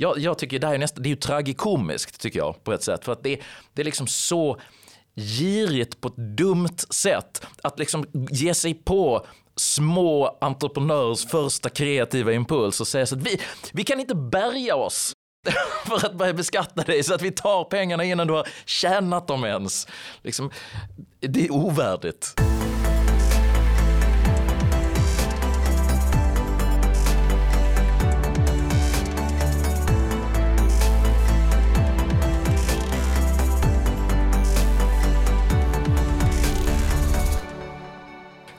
jag, jag tycker det här är nästan, det är ju tragikomiskt tycker jag på ett sätt. För att det, det är liksom så girigt på ett dumt sätt att liksom ge sig på små entreprenörers första kreativa impuls och säga så att vi, vi kan inte bärga oss för att börja beskatta dig så att vi tar pengarna innan du har tjänat dem ens. Liksom, det är ovärdigt.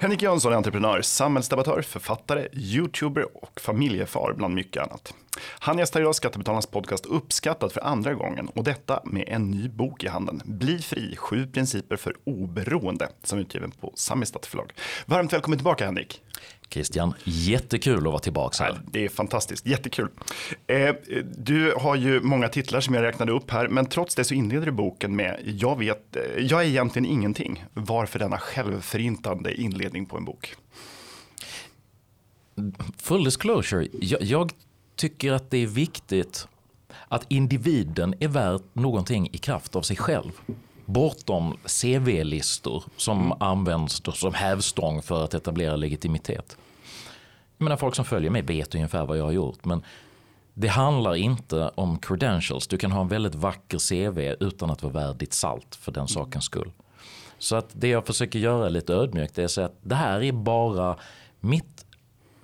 Henrik Jönsson är entreprenör, samhällsdebattör, författare, youtuber och familjefar bland mycket annat. Han gästar idag Skattebetalarnas podcast Uppskattat för andra gången och detta med en ny bok i handen. Bli fri, sju principer för oberoende som är utgiven på Samistat förlag. Varmt välkommen tillbaka Henrik. Christian, jättekul att vara tillbaka här. Det är fantastiskt, jättekul. Eh, du har ju många titlar som jag räknade upp här, men trots det så inleder du boken med Jag vet, eh, jag är egentligen ingenting. Varför denna självförintande inledning på en bok? Full disclosure, jag, jag tycker att det är viktigt att individen är värd någonting i kraft av sig själv bortom CV-listor som mm. används som hävstång för att etablera legitimitet. Jag menar, folk som följer mig vet ungefär vad jag har gjort. Men det handlar inte om credentials. Du kan ha en väldigt vacker CV utan att vara värd ditt salt för den sakens skull. Så att det jag försöker göra lite ödmjukt är att säga att det här är bara mitt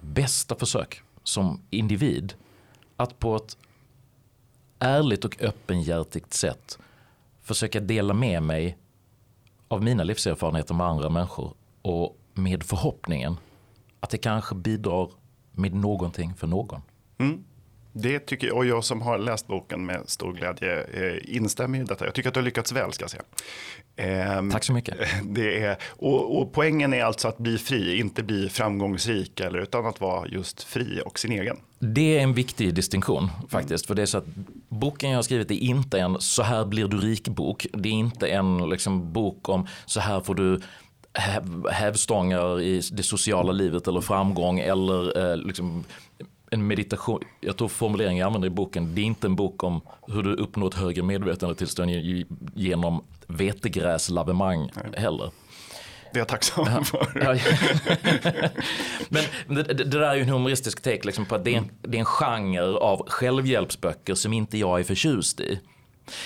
bästa försök som individ att på ett ärligt och öppenhjärtigt sätt försöka dela med mig av mina livserfarenheter med andra människor och med förhoppningen att det kanske bidrar med någonting för någon. Mm. Det tycker jag, och jag som har läst boken med stor glädje eh, instämmer i detta. Jag tycker att du har lyckats väl ska jag säga. Eh, Tack så mycket. Det är, och, och, poängen är alltså att bli fri, inte bli framgångsrik eller, utan att vara just fri och sin egen. Det är en viktig distinktion faktiskt. För det är så att boken jag har skrivit är inte en så här blir du rik bok. Det är inte en liksom, bok om så här får du hävstångar i det sociala livet eller framgång eller eh, liksom, en meditation, jag tror formuleringen jag använder i boken, det är inte en bok om hur du uppnår ett högre medvetandetillstånd genom vetegräslavemang heller. Det är jag tacksam för. Men det, det, där är ju en humoristisk take liksom på att det är, en, det är en genre av självhjälpsböcker som inte jag är förtjust i.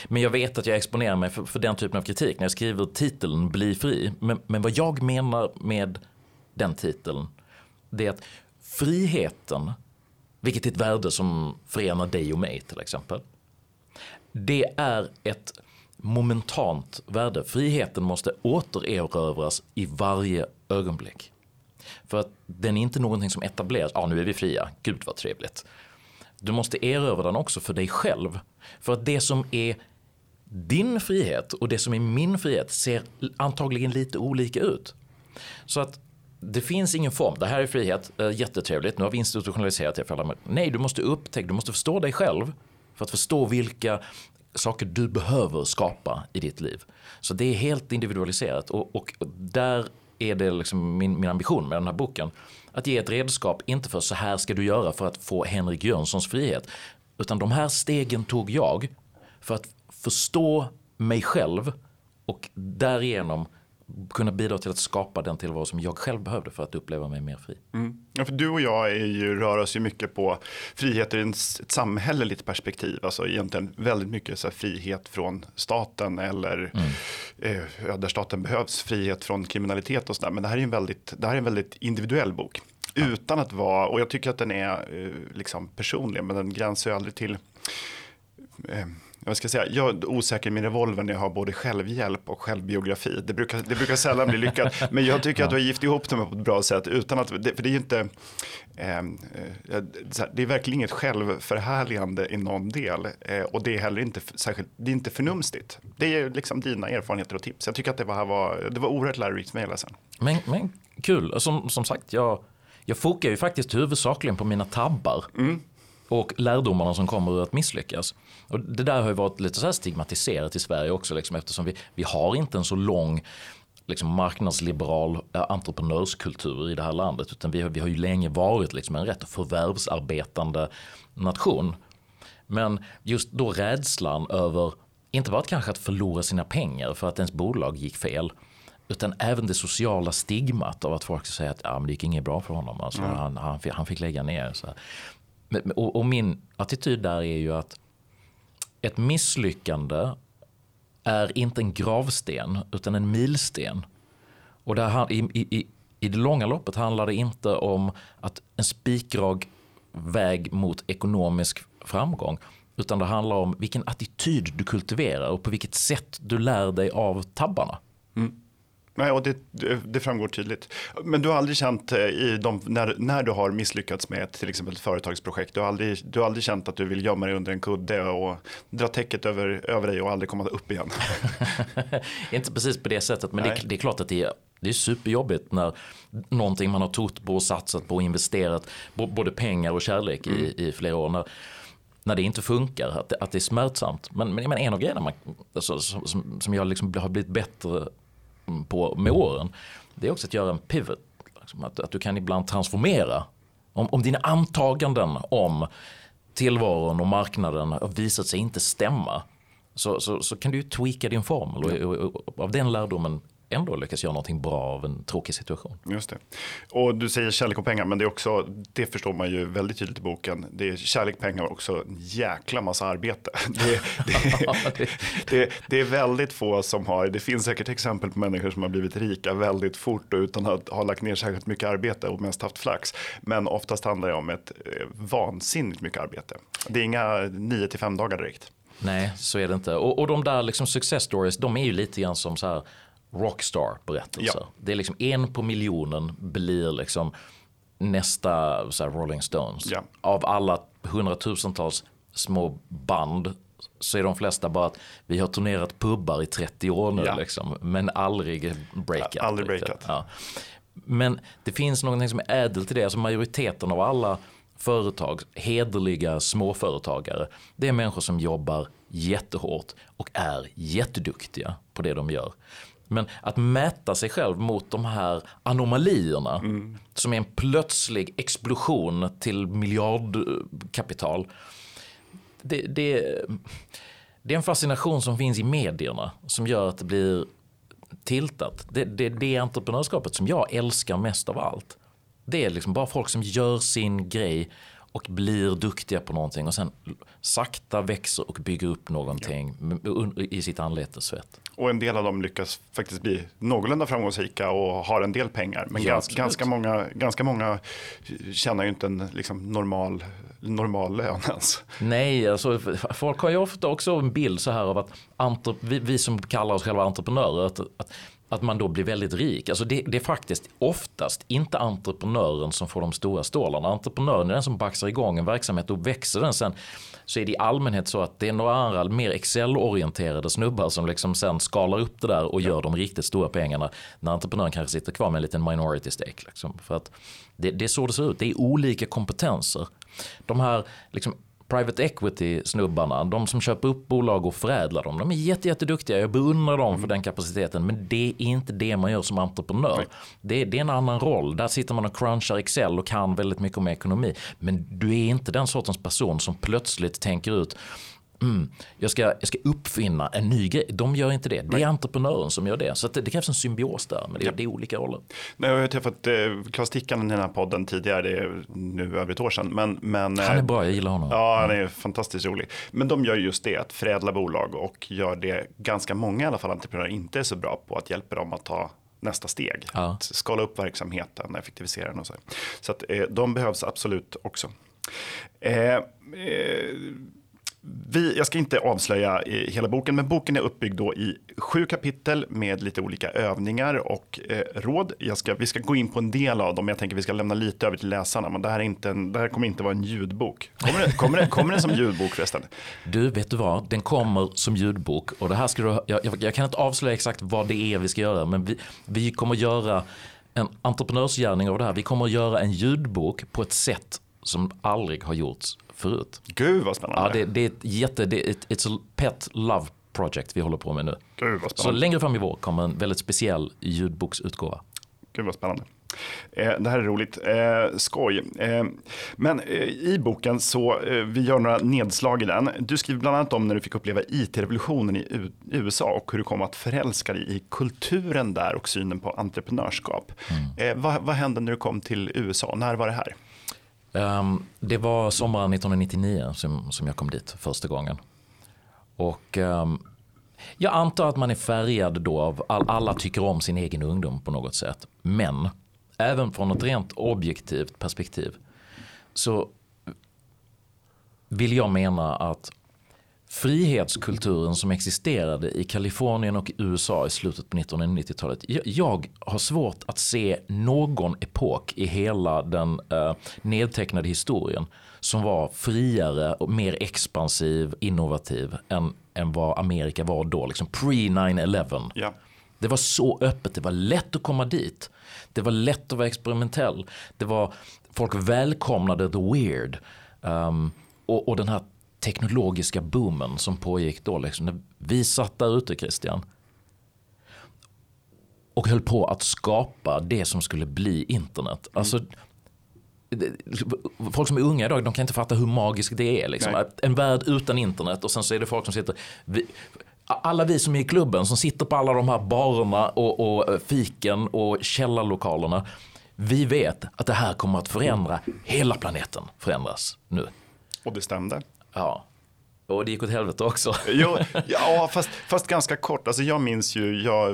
Men jag vet att jag exponerar mig för, för den typen av kritik när jag skriver titeln Bli fri. Men, men vad jag menar med den titeln, det är att friheten vilket är ett värde som förenar dig och mig till exempel. Det är ett momentant värde. Friheten måste återerövras i varje ögonblick. För att den är inte någonting som etableras, ja nu är vi fria, gud vad trevligt. Du måste erövra den också för dig själv. För att det som är din frihet och det som är min frihet ser antagligen lite olika ut. Så att det finns ingen form, det här är frihet, eh, jättetrevligt, nu har vi institutionaliserat det för alla. Nej, du måste upptäcka, du måste förstå dig själv för att förstå vilka saker du behöver skapa i ditt liv. Så det är helt individualiserat och, och där är det liksom min, min ambition med den här boken. Att ge ett redskap, inte för så här ska du göra för att få Henrik Jönssons frihet. Utan de här stegen tog jag för att förstå mig själv och därigenom kunna bidra till att skapa den tillvaro som jag själv behövde för att uppleva mig mer fri. Mm. Ja, för du och jag är ju, rör oss ju mycket på frihet ur ett samhälleligt perspektiv. Alltså egentligen väldigt mycket så frihet från staten eller mm. eh, där staten behövs, frihet från kriminalitet och sådär. Men det här är en väldigt, det här är en väldigt individuell bok. Ja. Utan att vara, och jag tycker att den är eh, liksom personlig, men den gränsar ju aldrig till eh, jag ska säga, jag är osäker med revolvern när jag har både självhjälp och självbiografi. Det brukar, det brukar sällan bli lyckat. Men jag tycker att du har gift ihop dem på ett bra sätt. Utan att, för det är ju inte, eh, det är verkligen inget självförhärligande i någon del. Eh, och det är heller inte särskilt, det är inte förnumstigt. Det är liksom dina erfarenheter och tips. Jag tycker att det var, var, det var oerhört lärorikt med hela sen. Men, men kul, som, som sagt, jag, jag fokar ju faktiskt huvudsakligen på mina tabbar. Mm och lärdomarna som kommer ur att misslyckas. Och det där har ju varit lite så stigmatiserat i Sverige också liksom, eftersom vi, vi har inte en så lång liksom marknadsliberal äh, entreprenörskultur i det här landet utan vi har, vi har ju länge varit liksom en rätt förvärvsarbetande nation. Men just då rädslan över, inte bara att kanske att förlora sina pengar för att ens bolag gick fel, utan även det sociala stigmat av att folk säger att ja, men det gick inget bra för honom. Alltså, mm. han, han, han, fick lägga ner. Så och, och, min attityd där är ju att ett misslyckande är inte en gravsten utan en milsten. Och där, i, i, i det långa loppet handlar det inte om att en spikrak väg mot ekonomisk framgång. Utan det handlar om vilken attityd du kultiverar och på vilket sätt du lär dig av tabbarna. Mm. Nej, och det, det, framgår tydligt. Men du har aldrig känt eh, i de, när, när du har misslyckats med till exempel ett företagsprojekt, du har, aldrig, du har aldrig känt att du vill gömma dig under en kudde och dra täcket över, över dig och aldrig komma upp igen? Inte precis på det sättet, men det, det, är klart att det är, det är superjobbigt när någonting man har trott på och satsat på och investerat både pengar och kärlek mm. i, i flera år. När, när det inte funkar, att det, att det är smärtsamt. Men, men en av grejerna man, alltså, som, som jag liksom har blivit bättre på med åren. Det är också att göra en pivot. Liksom att, att du kan ibland transformera. Om, om dina antaganden om tillvaron och marknaden har visat sig inte stämma. Så, så, så kan du ju tweaka din formel och, och, och, av den lärdomen ändå lyckas göra någonting bra av en tråkig situation. Just det. Och du säger kärlek och pengar, men det är också, det förstår man ju väldigt tydligt i boken. Det är kärlek, pengar och också en jäkla massa arbete. Det, det, det, det, är väldigt få som har, det finns säkert exempel på människor som har blivit rika väldigt fort och utan att ha lagt ner särskilt mycket arbete och mest haft flax. Men oftast handlar det om ett eh, vansinnigt mycket arbete. Det är inga 9 till 5 dagar direkt. Nej, så är det inte. Och, och de där liksom success stories, de är ju lite grann som så här rockstar berättelser. Ja. Det är liksom en på miljonen blir liksom nästa så Rolling Stones. Ja. Av alla hundratusentals små band så är de flesta bara att vi har turnerat pubbar i 30 år nu ja. liksom, men aldrig breakat. Aldrig breakat. Ja. Men det finns någonting som är ädelt i det, alltså majoriteten av alla företag, hederliga småföretagare, det är människor som jobbar jättehårt och är jätteduktiga på det de gör. Men att mäta sig själv mot de här anomalierna mm. som är en plötslig explosion till miljardkapital. Det, det, det är en fascination som finns i medierna som gör att det blir tiltat. Det, det, det entreprenörskapet som jag älskar mest av allt. Det är liksom bara folk som gör sin grej och blir duktiga på någonting och sen sakta växer och bygger upp någonting ja. i sitt anletes svett. Och en del av dem lyckas faktiskt bli någorlunda framgångsrika och har en del pengar. Men ja, ganska, ganska, många, ganska många tjänar ju inte en liksom, normal normal lön ens. Nej, alltså, folk har ju ofta också en bild så här av att vi, vi som kallar oss själva entreprenörer, att, att att man då blir väldigt rik. Alltså det, det, är faktiskt oftast inte entreprenören som får de stora stålarna. Entreprenören är den som baxar igång en verksamhet och växer den sen. Så är det i allmänhet så att det är några andra mer Excel-orienterade snubbar som liksom sen skalar upp det där och gör de riktigt stora pengarna. När entreprenören kanske sitter kvar med en liten minority stake. Liksom. För att det, det är så det ser ut. Det är olika kompetenser. De här liksom, private equity snubbarna, de som köper upp bolag och förädlar dem, de är jätte, jätteduktiga. Jag beundrar dem mm. för den kapaciteten. Men det är inte det man gör som entreprenör. Det, det, är en annan roll. Där sitter man och crunchar Excel och kan väldigt mycket om ekonomi. Men du är inte den sortens person som plötsligt tänker ut mm, jag, ska, jag ska uppfinna en ny grej. De gör inte det. Det är entreprenören som gör det. Så det, det, krävs en symbios där. Men det, ja. det är olika roller. Nej, jag har träffat eh, Klas Tickan i den här podden tidigare. Det är nu över ett år sedan. Men, men, han är eh, bra, jag gillar honom. Ja, han är fantastiskt rolig. Men de gör just det, att förädla bolag och gör det ganska många i alla fall entreprenörer inte är så bra på att hjälpa dem att ta nästa steg. Ja. Att skala upp verksamheten, effektivisera den och så. Så att eh, de behövs absolut också. Eh, eh, vi, jag ska inte avslöja eh, hela boken, men boken är uppbyggd då i sju kapitel med lite olika övningar och eh, råd. Ska, vi ska gå in på en del av dem, jag tänker vi ska lämna lite över till läsarna, men det här, är inte en, det här kommer inte vara en ljudbok. Kommer det, kommer, det, kommer den som ljudbok förresten? Du, vet du vad? Den kommer som ljudbok och det här ska du, jag, jag, jag kan inte avslöja exakt vad det är vi ska göra, men vi, vi kommer göra en entreprenörsgärning av det här. Vi kommer att göra en ljudbok på ett sätt som aldrig har gjorts förut. Gud vad spännande. Ja, det, det är ett jätte, det är ett, it's a pet love project vi håller på med nu. Gud vad spännande. Så längre fram i vår kommer en väldigt speciell ljudboksutgåva. Gud vad spännande. Eh, det här är roligt. Eh, skoj. Eh, men i boken så, vi gör några nedslag i den. Du skriver bland annat om när du fick uppleva IT-revolutionen i U USA och hur du kom att förälska dig i kulturen där och synen på entreprenörskap. Mm. Vad, vad hände när du kom till USA? När var det här? Um, det var sommaren 1999 som, som jag kom dit första gången. Och um, jag antar att man är färgad då av all, alla tycker om sin egen ungdom på något sätt. Men även från ett rent objektivt perspektiv så vill jag mena att frihetskulturen som existerade i Kalifornien och USA i slutet på 1990-talet. Jag har svårt att se någon epok i hela den uh, nedtecknade historien som var friare och mer expansiv, innovativ än, än vad Amerika var då, liksom pre 9-11. Ja. Det var så öppet, det var lätt att komma dit. Det var lätt att vara experimentell. Det var, folk välkomnade the weird. Um, och, och den här teknologiska boomen som pågick då. Liksom, vi satt där ute Christian. Och höll på att skapa det som skulle bli internet. Mm. Alltså, folk som är unga idag de kan inte fatta hur magiskt det är. Liksom. En värld utan internet och sen så är det folk som sitter vi, alla vi som är i klubben som sitter på alla de här barerna och, och eh, fiken och källarlokalerna. Vi vet att det här kommer att förändra hela planeten förändras nu. Och det stämde. Ja. Och det gick åt helvete också. jo, ja, fast, fast ganska kort. Alltså jag minns ju, jag,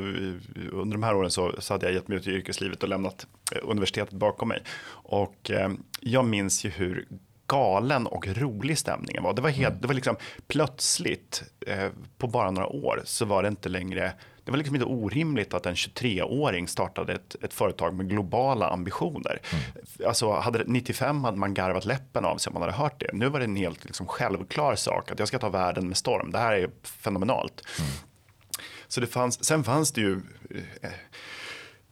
under de här åren så, så hade jag gett mig ut i yrkeslivet och lämnat eh, universitetet bakom mig. Och eh, jag minns ju hur galen och rolig stämningen var. Det var, helt, mm. det var liksom plötsligt, eh, på bara några år, så var det inte längre det var liksom inte orimligt att en 23-åring startade ett, ett, företag med globala ambitioner. Mm. Alltså, hade 95 hade man garvat läppen av sig om man hade hört det. Nu var det en helt liksom, självklar sak att jag ska ta världen med storm. Det här är fenomenalt. Mm. Så det fanns, sen fanns det ju eh,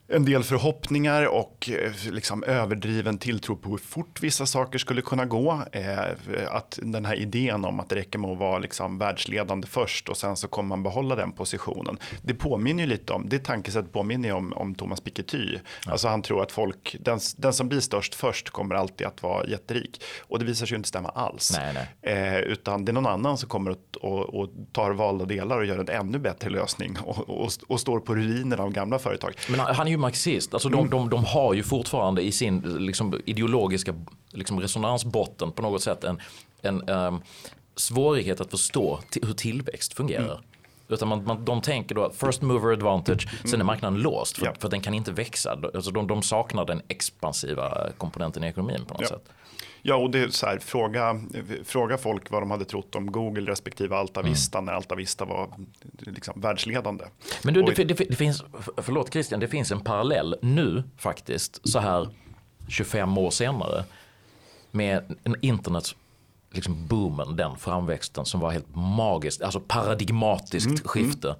en del förhoppningar och eh, liksom överdriven tilltro på hur fort vissa saker skulle kunna gå. Eh, att den här idén om att det räcker med att vara liksom världsledande först och sen så kommer man behålla den positionen. Det påminner lite om, det tankesättet påminner om, om Thomas Piketty. Ja. Alltså han tror att folk, den, den som blir störst först kommer alltid att vara jätterik. Och det visar sig inte stämma alls. Nej, nej. Eh, utan det är någon annan som kommer och, och, och tar valda delar och gör en ännu bättre lösning och, och, och står på ruinerna av gamla företag. Men han är ju marxist. Alltså de, mm. de, de har ju fortfarande i sin liksom, ideologiska liksom, resonansbotten på något sätt en, en um, svårighet att förstå hur tillväxt fungerar. Mm. Utan man, man, de tänker då att first mover advantage, mm. sen är marknaden låst för, ja. för den kan inte växa. Alltså de, de saknar den expansiva komponenten i ekonomin på något ja. sätt. Ja, och det är så här, fråga, fråga folk vad de hade trott om Google respektive Alta mm. När Alta Vista var liksom världsledande. Men du, det, det, det, finns, förlåt Christian, det finns en parallell nu faktiskt, så här 25 år senare, med en internet liksom boomen, den framväxten som var helt magiskt, alltså paradigmatiskt mm. skifte.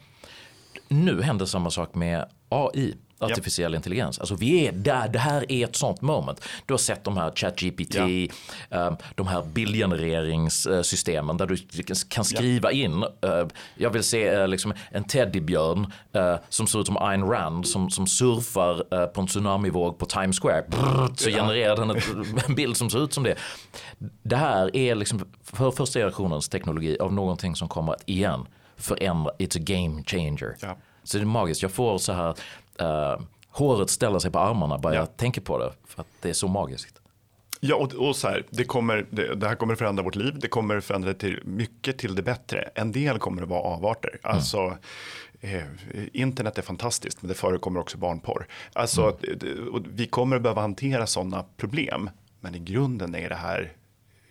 Mm. Nu händer samma sak med AI artificiell yep. intelligens. Alltså vi är där, det här är ett sånt moment. Du har sett de här ChatGPT, um, de här bildgenereringssystemen där du kan skriva ja. in, uh, jag vill se uh, liksom en teddybjörn uh, som ser ut som Ayn Rand som, som surfar på en tsunamivåg på Times Square. Brrr, så ja. genererar den ett, en bild som ser ut som det. Det här är liksom för första generationens teknologi av någonting som kommer att igen förändra, it's a game changer. Så det är magiskt, jag får så här uh, håret ställer sig på armarna bara ja. jag tänker på det. För att det är så magiskt. Ja, och, och så här, det, kommer, det, det, här kommer förändra vårt liv. Det kommer förändra till, mycket till det bättre. En del kommer att vara avarter. Mm. Alltså, eh, internet är fantastiskt, men det förekommer också barnporr. Alltså, mm. vi kommer att behöva hantera sådana problem. Men i grunden är det här,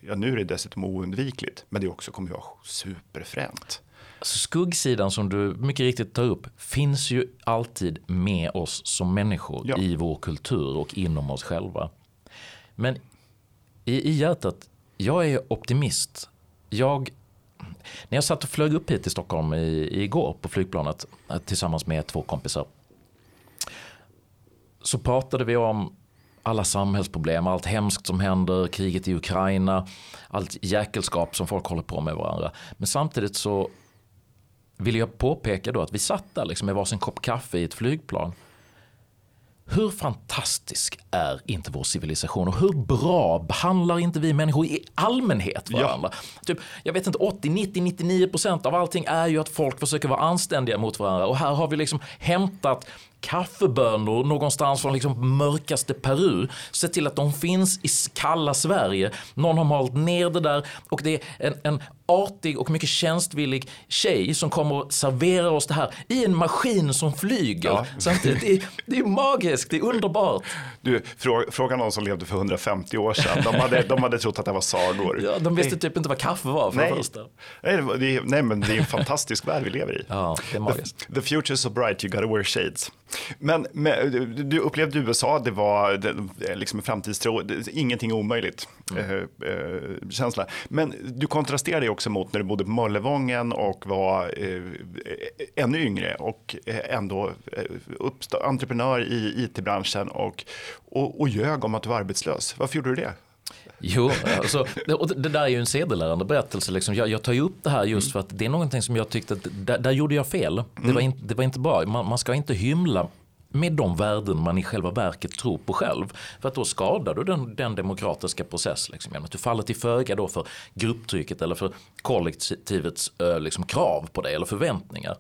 ja nu är det dessutom oundvikligt, men det också kommer att vara superfränt. Skuggsidan som du mycket riktigt tar upp finns ju alltid med oss som människor ja. i vår kultur och inom oss själva. Men i, i hjärtat, jag är optimist. Jag, när jag satt och flög upp hit till Stockholm i, igår på flygplanet eh, tillsammans med två kompisar. Så pratade vi om alla samhällsproblem, allt hemskt som händer, kriget i Ukraina, allt jäkelskap som folk håller på med varandra. Men samtidigt så vill jag påpeka då att vi satt där liksom med varsin kopp kaffe i ett flygplan. hur fantastisk är inte vår civilisation och hur bra behandlar inte vi människor i allmänhet varandra? Ja. Typ, jag vet inte, 80, 90, 99 procent av allting är ju att folk försöker vara anständiga mot varandra och här har vi liksom hämtat kaffebönor någonstans från liksom mörkaste Peru. Se till att de finns i kalla Sverige. Någon har malt ner det där och det är en, en artig och mycket tjänstvillig tjej som kommer och serverar oss det här i en maskin som flyger. Ja. Samtidigt, det, är, det är magiskt, det är underbart. Du, fråga, fråga någon som levde för 150 år sedan. De hade, de hade trott att det var sagor. Ja, de visste typ inte vad kaffe var för nej. det första. Nej, det nej, men det är en fantastisk värld vi lever i. Ja, det är magiskt. The, the future is so bright, you gotta wear shades. Men, men du upplevde USA, det var det, liksom en framtidstro, det, ingenting omöjligt mm. äh, äh, känsla. Men du kontrasterade också mot när du bodde på Möllevången och var äh, ännu yngre och ändå entreprenör i it-branschen och, och, och ljög om att du var arbetslös. Varför gjorde du det? Jo, alltså, och det där är ju en sedelärande berättelse. Liksom. Jag, jag, tar ju upp det här just för att det är någonting som jag tyckte att där, där gjorde jag fel. Det, var in, det var inte bra. Man, man ska inte hymla med de värden man i själva verket tror på själv. För att då skadar du den, den demokratiska process. Liksom, genom att du faller till föga då för grupptrycket eller för kollektivets liksom, krav på dig eller förväntningar.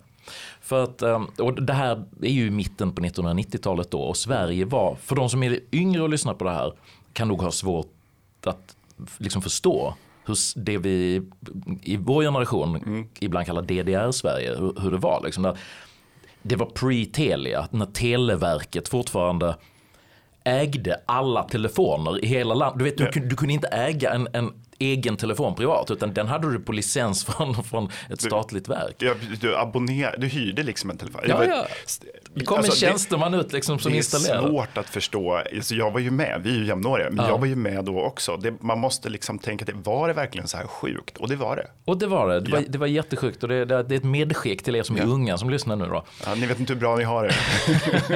För att, och det här är ju mitten på 1990-talet då och Sverige var, för de som är yngre och lyssnar på det här, kan nog ha svårt att liksom förstå hur det vi i vår generation mm. ibland kallar DDR-Sverige, hur, hur, det var. Liksom där, det var pre-Telia, när Televerket fortfarande ägde alla telefoner i hela landet. Du, vet, du, du kunde inte äga en, en egen telefon privat utan den hade du på licens från, från ett statligt verk. Du, du, abonner, du hyrde liksom en telefon? Ja, ja. Det kom alltså, en tjänsteman ut liksom som installerade. Det är svårt att förstå. Alltså, jag var ju med, vi är ju jämnåriga, men ja. jag var ju med då också. Det, man måste liksom tänka, var det verkligen så här sjukt? Och det var det. Och det var det. Det, ja. var, det var jättesjukt och det, det, det är ett medskick till er som är unga som lyssnar nu då. Ja, ni vet inte hur bra ni har det.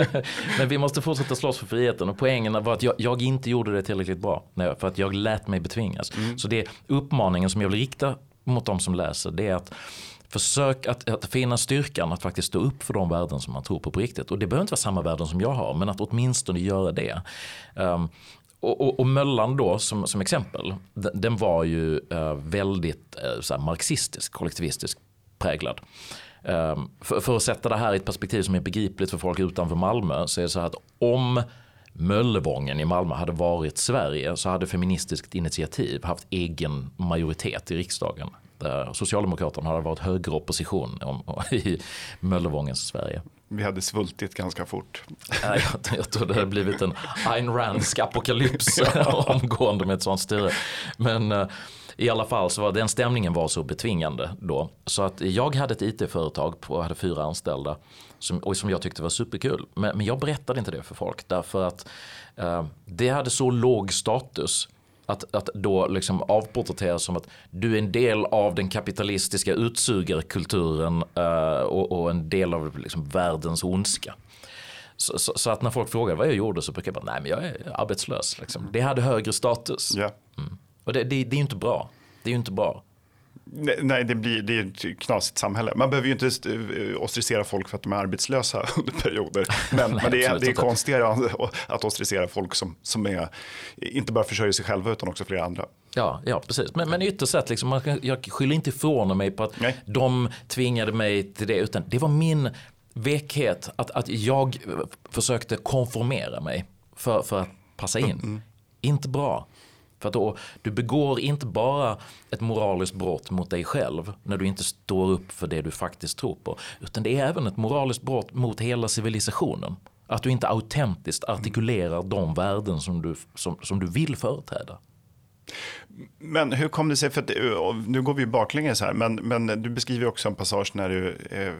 men vi måste fortsätta slåss för friheten och poängen var att jag, jag inte gjorde det tillräckligt bra. för att jag lät mig betvingas. Mm. Så det uppmaningen som jag vill rikta mot de som läser det är att Försök att, att finna styrkan att faktiskt stå upp för de värden som man tror på på riktigt. Och det behöver inte vara samma värden som jag har, men att åtminstone göra det. Um, och, och, och, Möllan då som, som exempel, den, den var ju uh, väldigt uh, så marxistisk, kollektivistisk präglad. Um, för, för, att sätta det här i ett perspektiv som är begripligt för folk utanför Malmö så är det så här att om Möllevången i Malmö hade varit Sverige så hade Feministiskt initiativ haft egen majoritet i riksdagen. Där Socialdemokraterna hade varit högeropposition i Möllevångens Sverige. Vi hade svultit ganska fort. jag, jag tror det hade blivit en Ayn Randsk apokalyps omgående med ett sånt styre. Men eh, i alla fall så var den stämningen var så betvingande då. Så att jag hade ett it-företag och hade fyra anställda. Som, och som jag tyckte var superkul. Men, men jag berättade inte det för folk. Därför att eh, det hade så låg status. Att, att då liksom avporträtteras som att du är en del av den kapitalistiska utsugarkulturen uh, och, och, en del av liksom världens ondska. Så, så, så, att när folk frågar vad jag gjorde så brukar jag bara, nej men jag är arbetslös. Liksom. Det hade högre status. Yeah. Mm. Och det, det, det är ju inte bra. Det är ju inte bra. Nej, det, blir, det är ett knasigt samhälle. Man behöver ju inte eh, ostricera folk för att de är arbetslösa under perioder. Men, Nej, men det, är, det är konstigare att ostricera folk som, som är, inte bara försörjer sig själva utan också flera andra. Ja, ja precis. Men, men ytterst sett, liksom, man, jag skyller inte ifrån mig på att Nej. de tvingade mig till det. Utan det var min vekhet att, att jag försökte konformera mig för, för att passa in. Mm. mm. Inte bra. För då, du begår inte bara ett moraliskt brott mot dig själv när du inte står upp för det du faktiskt tror på. Utan det är även ett moraliskt brott mot hela civilisationen. Att du inte autentiskt artikulerar de värden som du, som, som du vill företräda. Men hur kom det sig, för att, nu går vi baklänges här, men, men du beskriver också en passage när du är,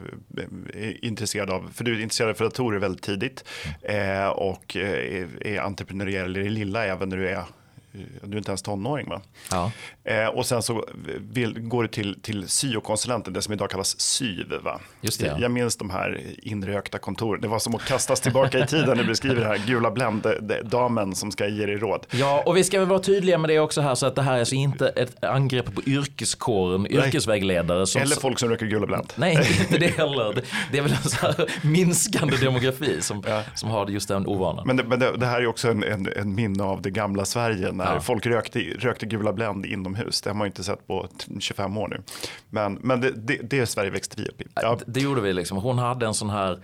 är intresserad av, för du är intresserad av datorer väldigt tidigt mm. eh, och är, är entreprenöriell i det lilla även när du är du är inte ens tonåring va? Ja. Eh, och sen så vill, går du till, till syokonsulenten, det som idag kallas SYV. Va? Just det, ja. Jag minns de här inrökta kontoren. Det var som att kastas tillbaka i tiden när du beskriver det här gula Blend-damen som ska ge dig råd. Ja, och vi ska väl vara tydliga med det också här så att det här är alltså inte ett angrepp på yrkeskåren, yrkesvägledare. Som, Eller folk som röker gula Blend. Nej, inte det heller. Det, det är väl en så här minskande demografi som, Ja. som har just den ovanan. Men, det, men det, det här är också en, en, en minne av det gamla Sverige när Ja. folk rökte, rökte gula Blend inomhus. Det har man ju inte sett på t- 25 år nu. Men, men det, det, det är Sverige växte vi upp i. Ja, Det, gjorde vi liksom. Hon hade en sån här,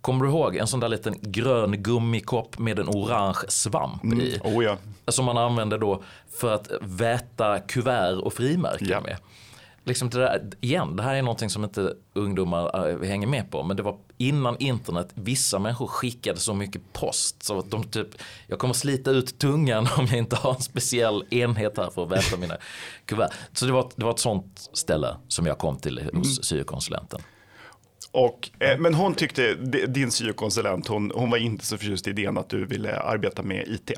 kommer du ihåg, en sån där liten grön gummikopp med en orange svamp i. oh ja. Som man använde då för att väta kuvert och frimärken Ja. med. Liksom det där, igen, det här är någonting som inte ungdomar äh, hänger med på. Men det var innan internet, vissa människor skickade så mycket post. Så att de typ, jag kommer slita ut tungan om jag inte har en speciell enhet här för att väta mina kuvert. Så det var, det var ett sånt ställe som jag kom till Mm. hos syokonsulenten. Och, eh, men hon tyckte, di- din syokonsulent, hon, hon var inte så förtjust i idén att du ville arbeta med IT.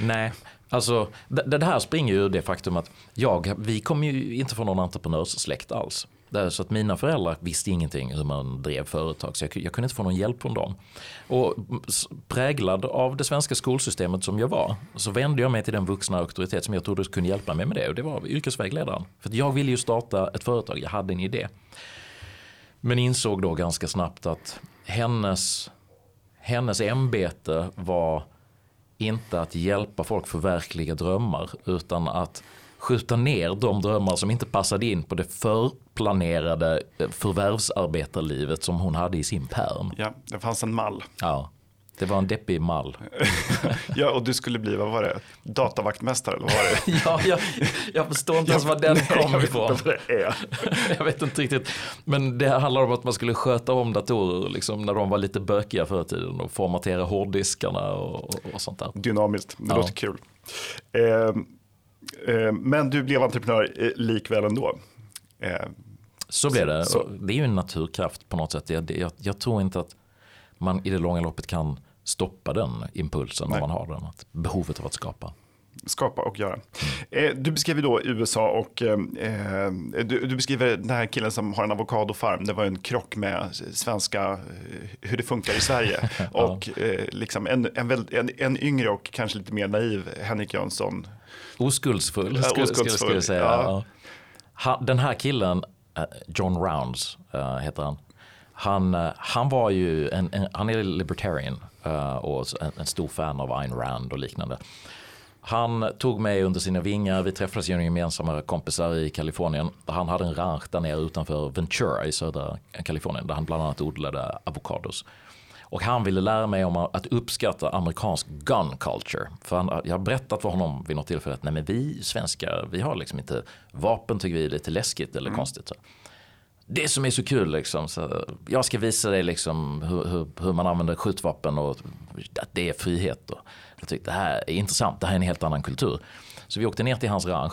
Nej, alltså det, det här springer ju ur det faktum att jag, vi kommer ju inte från någon entreprenörssläkt alls. Det är så att mina föräldrar visste ingenting hur man drev företag så jag, jag kunde inte få någon hjälp från dem. Och präglad av det svenska skolsystemet som jag var så vände jag mig till den vuxna auktoritet som jag trodde kunde hjälpa mig med det och det var yrkesvägledaren. För att jag ville ju starta ett företag, jag hade en idé. Men insåg då ganska snabbt att hennes, hennes ämbete var inte att hjälpa folk förverkliga drömmar utan att skjuta ner de drömmar som inte passade in på det förplanerade eh, förvärvsarbetarlivet som hon hade i sin pärm. Ja, det fanns en mall. Ja, det var en deppig mall. Ja, och du skulle bli, vad var det, datavaktmästare eller vad var det? Ja, jag, jag förstår inte ens var den kom jag ifrån. vad är. Jag vet inte riktigt. Men det handlar om att man skulle sköta om datorer liksom, när de var lite bökiga förr i tiden och formatera hårddiskarna och, och, och sånt där. Dynamiskt, det Ja. låter kul. Eh, eh, men du blev entreprenör eh, likväl ändå. Eh, Så blev det. Så- Det är ju en naturkraft på något sätt. Jag, jag, jag tror inte att man i det långa loppet kan stoppa den impulsen Nej. om man har den. Att behovet av att skapa. skapa och göra. Eh, du beskriver då USA och eh, eh, du, du beskriver den här killen som har en avokadofarm. Det var en krock med svenska, eh, hur det funkar i Sverige. Och eh, liksom en, en, en, en yngre och kanske lite mer naiv Henrik Jönsson. Oskuldsfull, Ja, skulle, skulle, skulle säga. ja. Ja. Den här killen, John Rounds heter han. Han, han var ju en, en, han är libertarian och så en, stor fan av Ayn Rand och liknande. Han tog mig under sina vingar, vi träffades genom gemensamma kompisar i Kalifornien. Han hade en ranch där nere utanför Ventura i södra Kalifornien där han bland annat odlade avokados. Och han ville lära mig om att uppskatta amerikansk gun culture. För han, jag har berättat för honom vid något tillfälle att nej men vi svenskar, vi har liksom inte vapen tycker vi är lite läskigt eller konstigt. Så. Det som är så kul liksom, så jag ska visa dig liksom hur, hur, hur man använder skjutvapen och att det är frihet. Och jag tyckte det här är intressant, det här är en helt annan kultur. Så vi åkte ner till hans ranch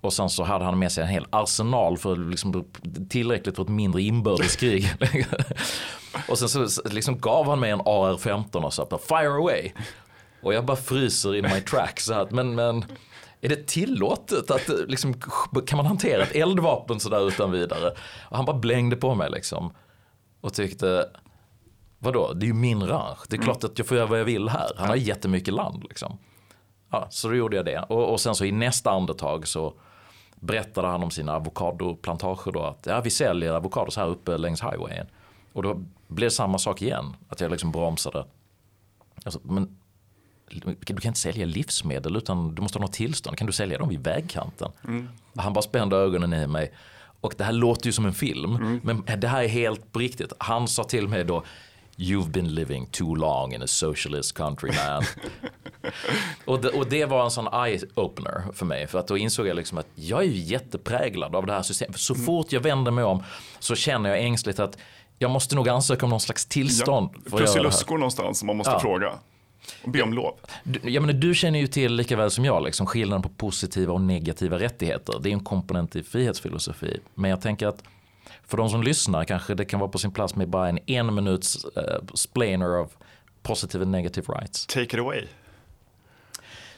och sen så hade han med sig en hel arsenal för liksom, tillräckligt för ett mindre inbördeskrig. och sen så liksom gav han mig en AR-15 och sa fire away. Och jag bara fryser in my track så att, men, men är det tillåtet att liksom, kan man hantera ett eldvapen sådär utan vidare? Och han bara blängde på mig liksom. Och tyckte, vadå, det är ju min ranch. Det är klart att jag får göra vad jag vill här. Han har jättemycket land liksom. Ja, så då gjorde jag det. Och, och sen så i nästa andetag så berättade han om sina avokadoplantager då. Att ja, vi säljer avokados här uppe längs highwayen. Och då blev det samma sak igen. Att jag liksom bromsade. Alltså, men du kan inte sälja livsmedel utan du måste ha något tillstånd. Kan du sälja dem vid vägkanten? Han bara spände ögonen i mig. Och det här låter ju som en film. Men det här är helt på riktigt. Han sa till mig då You've been living too long in a socialist country man. och, det, och det var en sån eye-opener för mig. För att då insåg jag liksom att jag är ju jättepräglad av det här systemet. Så fort jag vänder mig om så känner jag ängsligt att jag måste nog ansöka om någon slags tillstånd. göra det här. Prussiluskor någonstans som man måste Ja. fråga. Och be om lov. Du, jag menar, du känner ju till lika väl som jag liksom, skillnaden på positiva och negativa rättigheter. Det är en komponent i frihetsfilosofi. Men jag tänker att för de som lyssnar kanske det kan vara på sin plats med bara en en minuts uh, splainer of positive and negative rights. Take it away.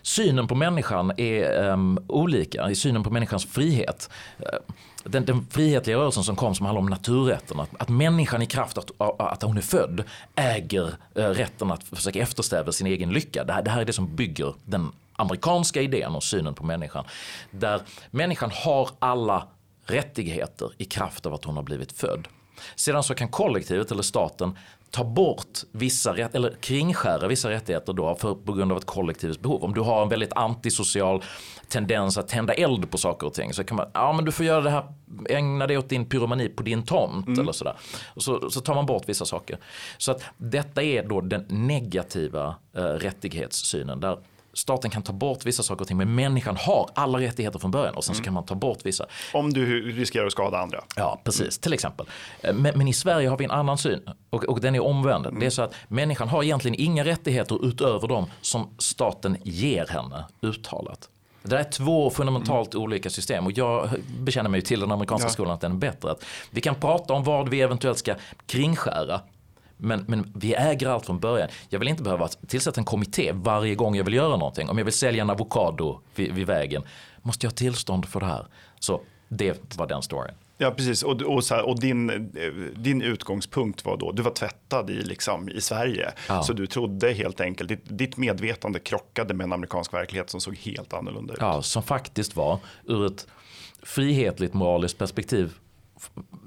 synen på människan är um, olika i synen på människans frihet. Uh, den, den frihetliga rörelsen som kom som handlar om naturrätten, att, att människan i kraft att, att hon är född äger eh, rätten att försöka eftersträva sin egen lycka. Det här, det här är det som bygger den amerikanska idén och synen på människan. Där människan har alla rättigheter i kraft av att hon har blivit född. Sedan så kan kollektivet eller staten ta bort vissa rätt, eller kringskära vissa rättigheter då för, på grund av ett kollektivs behov. Om du har en väldigt antisocial tendens att tända eld på saker och ting så kan man, ja men du får göra det här, ägna dig åt din pyromani på din tomt mm. eller sådär. Så, så tar man bort vissa saker. Så att detta är då den negativa eh, rättighetssynen där staten kan ta bort vissa saker och ting men människan har alla rättigheter från början och sen så mm. kan man ta bort vissa. Om du riskerar att skada andra. Ja, precis, till exempel. Eh, men, men, i Sverige har vi en annan syn och, och den är omvänd. Mm. Det är så att människan har egentligen inga rättigheter utöver dem som staten ger henne uttalat. Det är två fundamentalt mm. olika system och jag bekänner mig till den amerikanska ja. skolan att den är bättre. Att vi kan prata om vad vi eventuellt ska kringskära men, men vi äger allt från början. Jag vill inte behöva tillsätta en kommitté varje gång jag vill göra någonting. Om jag vill sälja en avokado vid, vid vägen, måste jag ha tillstånd för det här? Så det var den storyn. Ja, precis. Och, och, här, och din, din utgångspunkt var då, du var tvättad i, liksom, i Sverige. Ja. Så du trodde helt enkelt, ditt, ditt, medvetande krockade med en amerikansk verklighet som såg helt annorlunda ut. Ja, som faktiskt var ur ett frihetligt moraliskt perspektiv,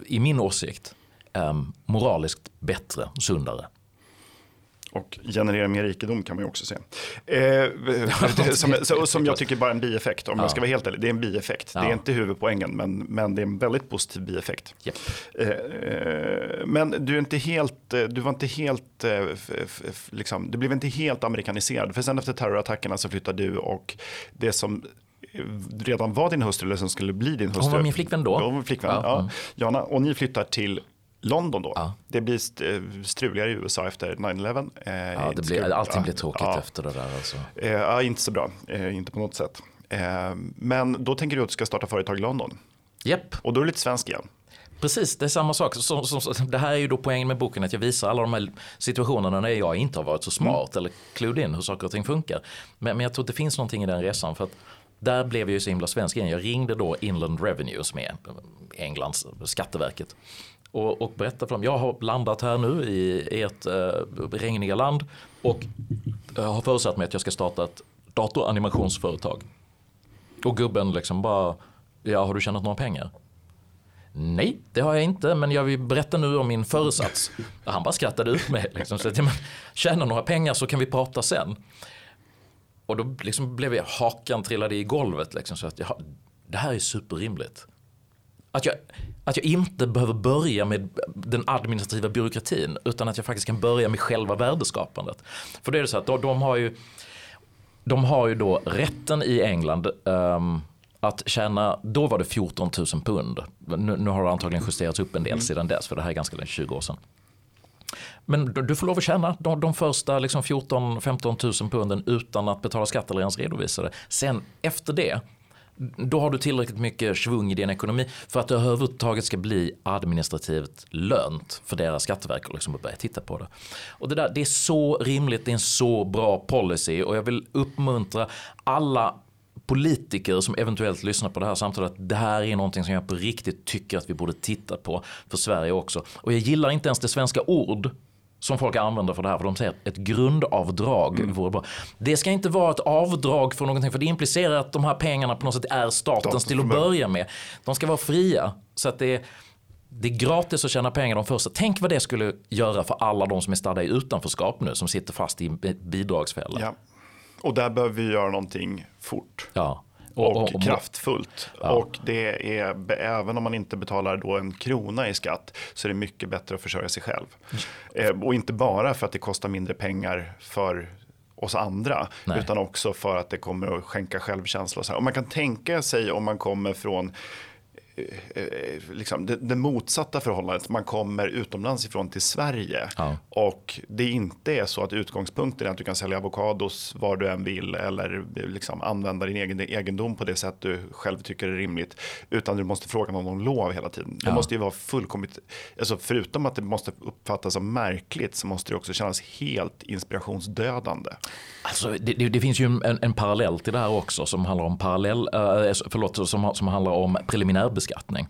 i min åsikt, um, moraliskt bättre, sundare. Och generera mer rikedom kan man ju också se. Eh, som, som jag tycker bara är en bieffekt, om ja. jag ska vara helt ärlig. Det är en bieffekt. Ja. Det är inte huvudpoängen, men, men det är en väldigt positiv bieffekt. Yep. Eh, men du, är inte helt, eh, du var inte helt, eh, liksom, du blev inte helt amerikaniserad. För sen efter terrorattackerna så flyttade du och det som redan var din hustru eller som skulle bli din hustru. Hon var min flickvän då. Hon var flickvän, ja. ja. Jana, och ni flyttar till London då. Ja. Det blir eh, struligare i USA efter 9-11. Eh, ja, det blir, allting blir tråkigt ja. efter det där. Alltså. Eh, ja, inte så bra, inte på något sätt. Men då tänker du att du ska starta företag i London. Japp. Och då är du lite svensk igen. Precis, det är samma sak. Så, så, så, det här är ju då poängen med boken, att jag visar alla de här situationerna när jag inte har varit så smart mm. eller clued in hur saker och ting funkar. Men, men jag tror att det finns någonting i den resan. för att där blev jag ju så himla svensk igen. Jag ringde då Inland Revenue som är Englands skatteverket och, och berätta för dem. Jag har landat här nu i ert eh, regniga land och jag har förutsatt mig att jag ska starta ett datoranimationsföretag. Och gubben liksom bara, ja har du tjänat några pengar? Nej, det har jag inte, men jag vill berätta nu om min föresats. Han bara skrattade ut mig. Liksom, så att, men, tjäna några pengar så kan vi prata sen. Och då liksom blev jag, hakan trillade i golvet. Liksom, så att ja, det här är superrimligt. Att jag, att jag inte behöver börja med den administrativa byråkratin utan att jag faktiskt kan börja med själva värdeskapandet. För det är det så att de, de har ju de har ju då rätten i England um, att tjäna, då var det 14 000 pund. Nu, nu har det antagligen justerats upp en del mm. sedan dess för det här är ganska länge, 20 år sedan. Men du får lov att tjäna de, de första liksom 14-15 000 punden utan att betala skatt eller ens redovisa det. Sen efter det då har du tillräckligt mycket svung i din ekonomi för att det överhuvudtaget ska bli administrativt lönt för deras skatteverk liksom att liksom börja titta på det. Och det, där, det är så rimligt, det är en så bra policy och jag vill uppmuntra alla politiker som eventuellt lyssnar på det här samtalet att det här är någonting som jag på riktigt tycker att vi borde titta på för Sverige också. Och jag gillar inte ens det svenska ord som folk använder för det här. För de säger att ett grundavdrag mm. vore bra. Det ska inte vara ett avdrag för någonting. För det implicerar att de här pengarna på något sätt är statens till att börja med. De ska vara fria. Så att det är, det är gratis att tjäna pengar de första. Tänk vad det skulle göra för alla de som är stadda i utanförskap nu. Som sitter fast i bidragsfälla. Ja. Och där behöver vi göra någonting fort. Ja. Och, och, och, kraftfullt. Ja. Och det är, även om man inte betalar då en krona i skatt så är det mycket bättre att försörja sig själv. Mm. Eh, och inte bara för att det kostar mindre pengar för oss andra, Nej. utan också för att det kommer att skänka självkänsla. Och, så här. och man kan tänka sig om man kommer från liksom det, det, motsatta förhållandet. Man kommer utomlands ifrån till Sverige Ja. och det inte är så att utgångspunkten är att du kan sälja avokados var du än vill eller liksom använda din egen egendom på det sätt du själv tycker är rimligt. Utan du måste fråga någon om lov hela tiden. Det Ja. måste ju vara fullkomligt, alltså förutom att det måste uppfattas som märkligt så måste det också kännas helt inspirationsdödande. Alltså, det, det, det finns ju en, en parallell till det här också som handlar om parallell, eh, förlåt, som, som handlar om preliminärbeskattning.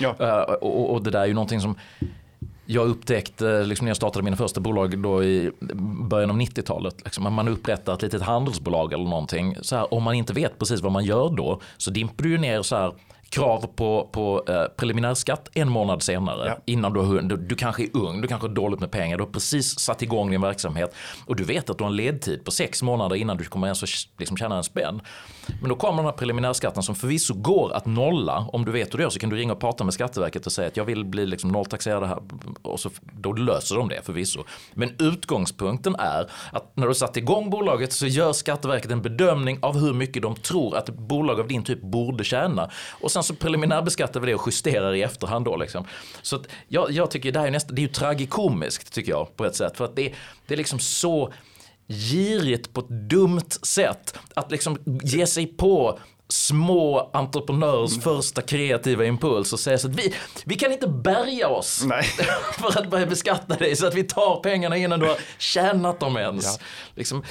Ja. Eh, och, och det där är ju någonting som jag upptäckte liksom när jag startade mina första bolag då i början av 90-talet. Liksom, man upprättar ett litet handelsbolag eller någonting. Så här, om man inte vet precis vad man gör då så dimper du ner så här krav på, på eh, preliminärskatt en månad senare. Ja. Innan du, du, du kanske är ung, du kanske har dåligt med pengar, du har precis satt igång din verksamhet och du vet att du har en ledtid på sex månader innan du kommer ens att liksom tjäna en spänn. Men då kommer den här preliminärskatten som förvisso går att nolla. Om du vet hur du gör så kan du ringa och prata med Skatteverket och säga att jag vill bli liksom nolltaxerad här. Och så, då löser de det förvisso. Men utgångspunkten är att när du satt igång bolaget så gör Skatteverket en bedömning av hur mycket de tror att ett bolag av din typ borde tjäna. Och sen så preliminärbeskattar vi det och justerar i efterhand då liksom. Så att jag, jag tycker det här är nästan, det är ju tragikomiskt tycker jag på ett sätt. För att det, det är liksom så girigt på ett dumt sätt att liksom ge sig på små entreprenörers första kreativa impuls och säga så att vi, vi kan inte bärga oss för att börja beskatta dig så att vi tar pengarna innan du har tjänat dem ens. Liksom,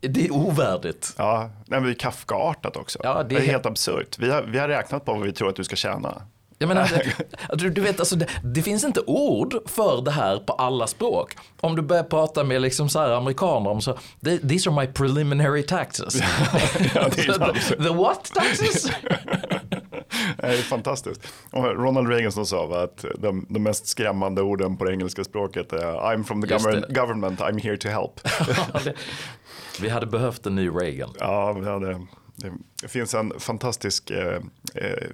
det är ovärdigt. Ja, nej, men det är Kafkaartat också. Ja, det det, är är helt- absurt. Vi har, vi har räknat på vad vi tror att du ska tjäna. Jag menar, du, du vet, alltså, det, det finns inte ord för det här på alla språk. Om du börjar prata med liksom så amerikaner om så, "The- these are my preliminary taxes. Ja, är the, the what taxes? Det är fantastiskt. Ronald Reagan som sa va, att de, de mest skrämmande orden på det engelska språket är I'm from the government, government I'm here to help. Vi hade behövt en ny Reagan. ja, vi hade, det finns en fantastisk eh, eh,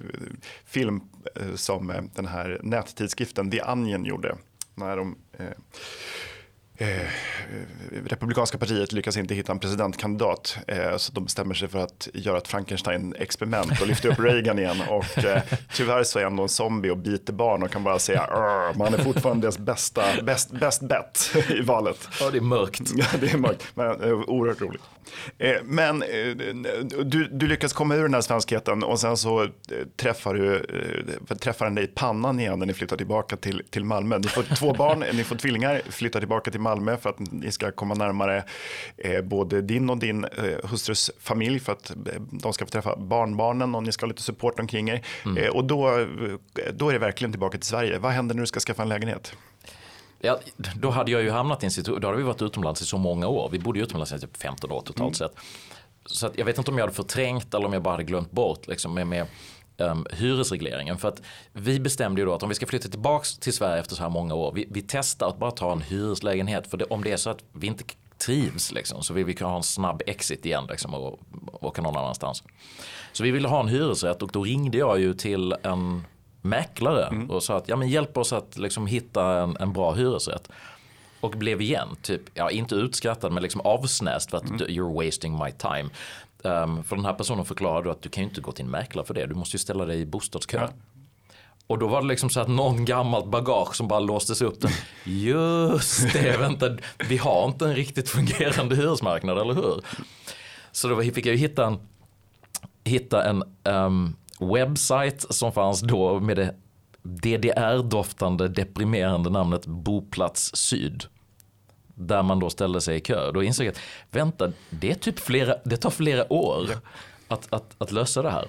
film eh, som eh, den här nättidskriften The Onion gjorde. När de, eh, Eh, Republikanska partiet lyckas inte hitta en presidentkandidat eh, så de bestämmer sig för att göra ett Frankenstein-experiment och lyfta upp Reagan igen. Och eh, tyvärr så är han en zombie och biter barn och kan bara säga man är fortfarande deras bästa, bäst, bäst bet i valet. Ja, det är mörkt. Ja, det är mörkt, men eh, oerhört roligt. Eh, men eh, du, du lyckas komma ur den här svenskheten och sen så eh, träffar du träffar dig i pannan igen när ni flyttar tillbaka till, till Malmö. Ni får två barn, ni får tvillingar, flyttar tillbaka till Malmö för att ni ska komma närmare både din och din hustrus familj för att de ska få träffa barnbarnen och ni ska ha lite support omkring er. Eh, och då, då är det verkligen tillbaka till Sverige. Vad händer när du ska skaffa en lägenhet? Ja, då hade jag ju hamnat i en situation, då hade vi varit utomlands i så många år. Vi bodde utomlands i typ 15 år totalt sett. Så jag vet inte om jag hade förträngt eller om jag bara hade glömt bort liksom, med, med um, hyresregleringen. För att vi bestämde ju då att om vi ska flytta tillbaks till Sverige efter så här många år, vi, vi testar att bara ta en hyreslägenhet. För det, om det är så att vi inte trivs liksom, så vill vi kunna ha en snabb exit igen liksom, och, och åka någon annanstans. Så vi ville ha en hyresrätt och då ringde jag ju till en mäklare och sa att ja, men hjälp oss att liksom hitta en, en bra hyresrätt. Och blev igen, typ, ja inte utskrattad men liksom avsnäst för att you're wasting my time. Um, för den här personen förklarade att du kan ju inte gå till en mäklare för det, du måste ju ställa dig i bostadskö. Och då var det liksom så att någon gammalt bagage som bara låstes upp. Den. Just det, vänta, vi har inte en riktigt fungerande hyresmarknad, eller hur? Så då fick jag ju hitta en, hitta en um, webbsajt som fanns då med det DDR-doftande deprimerande namnet Boplats Syd. Där man då ställde sig i kö. Då insåg jag att vänta, det, är typ flera, det tar flera år att, att, att lösa det här.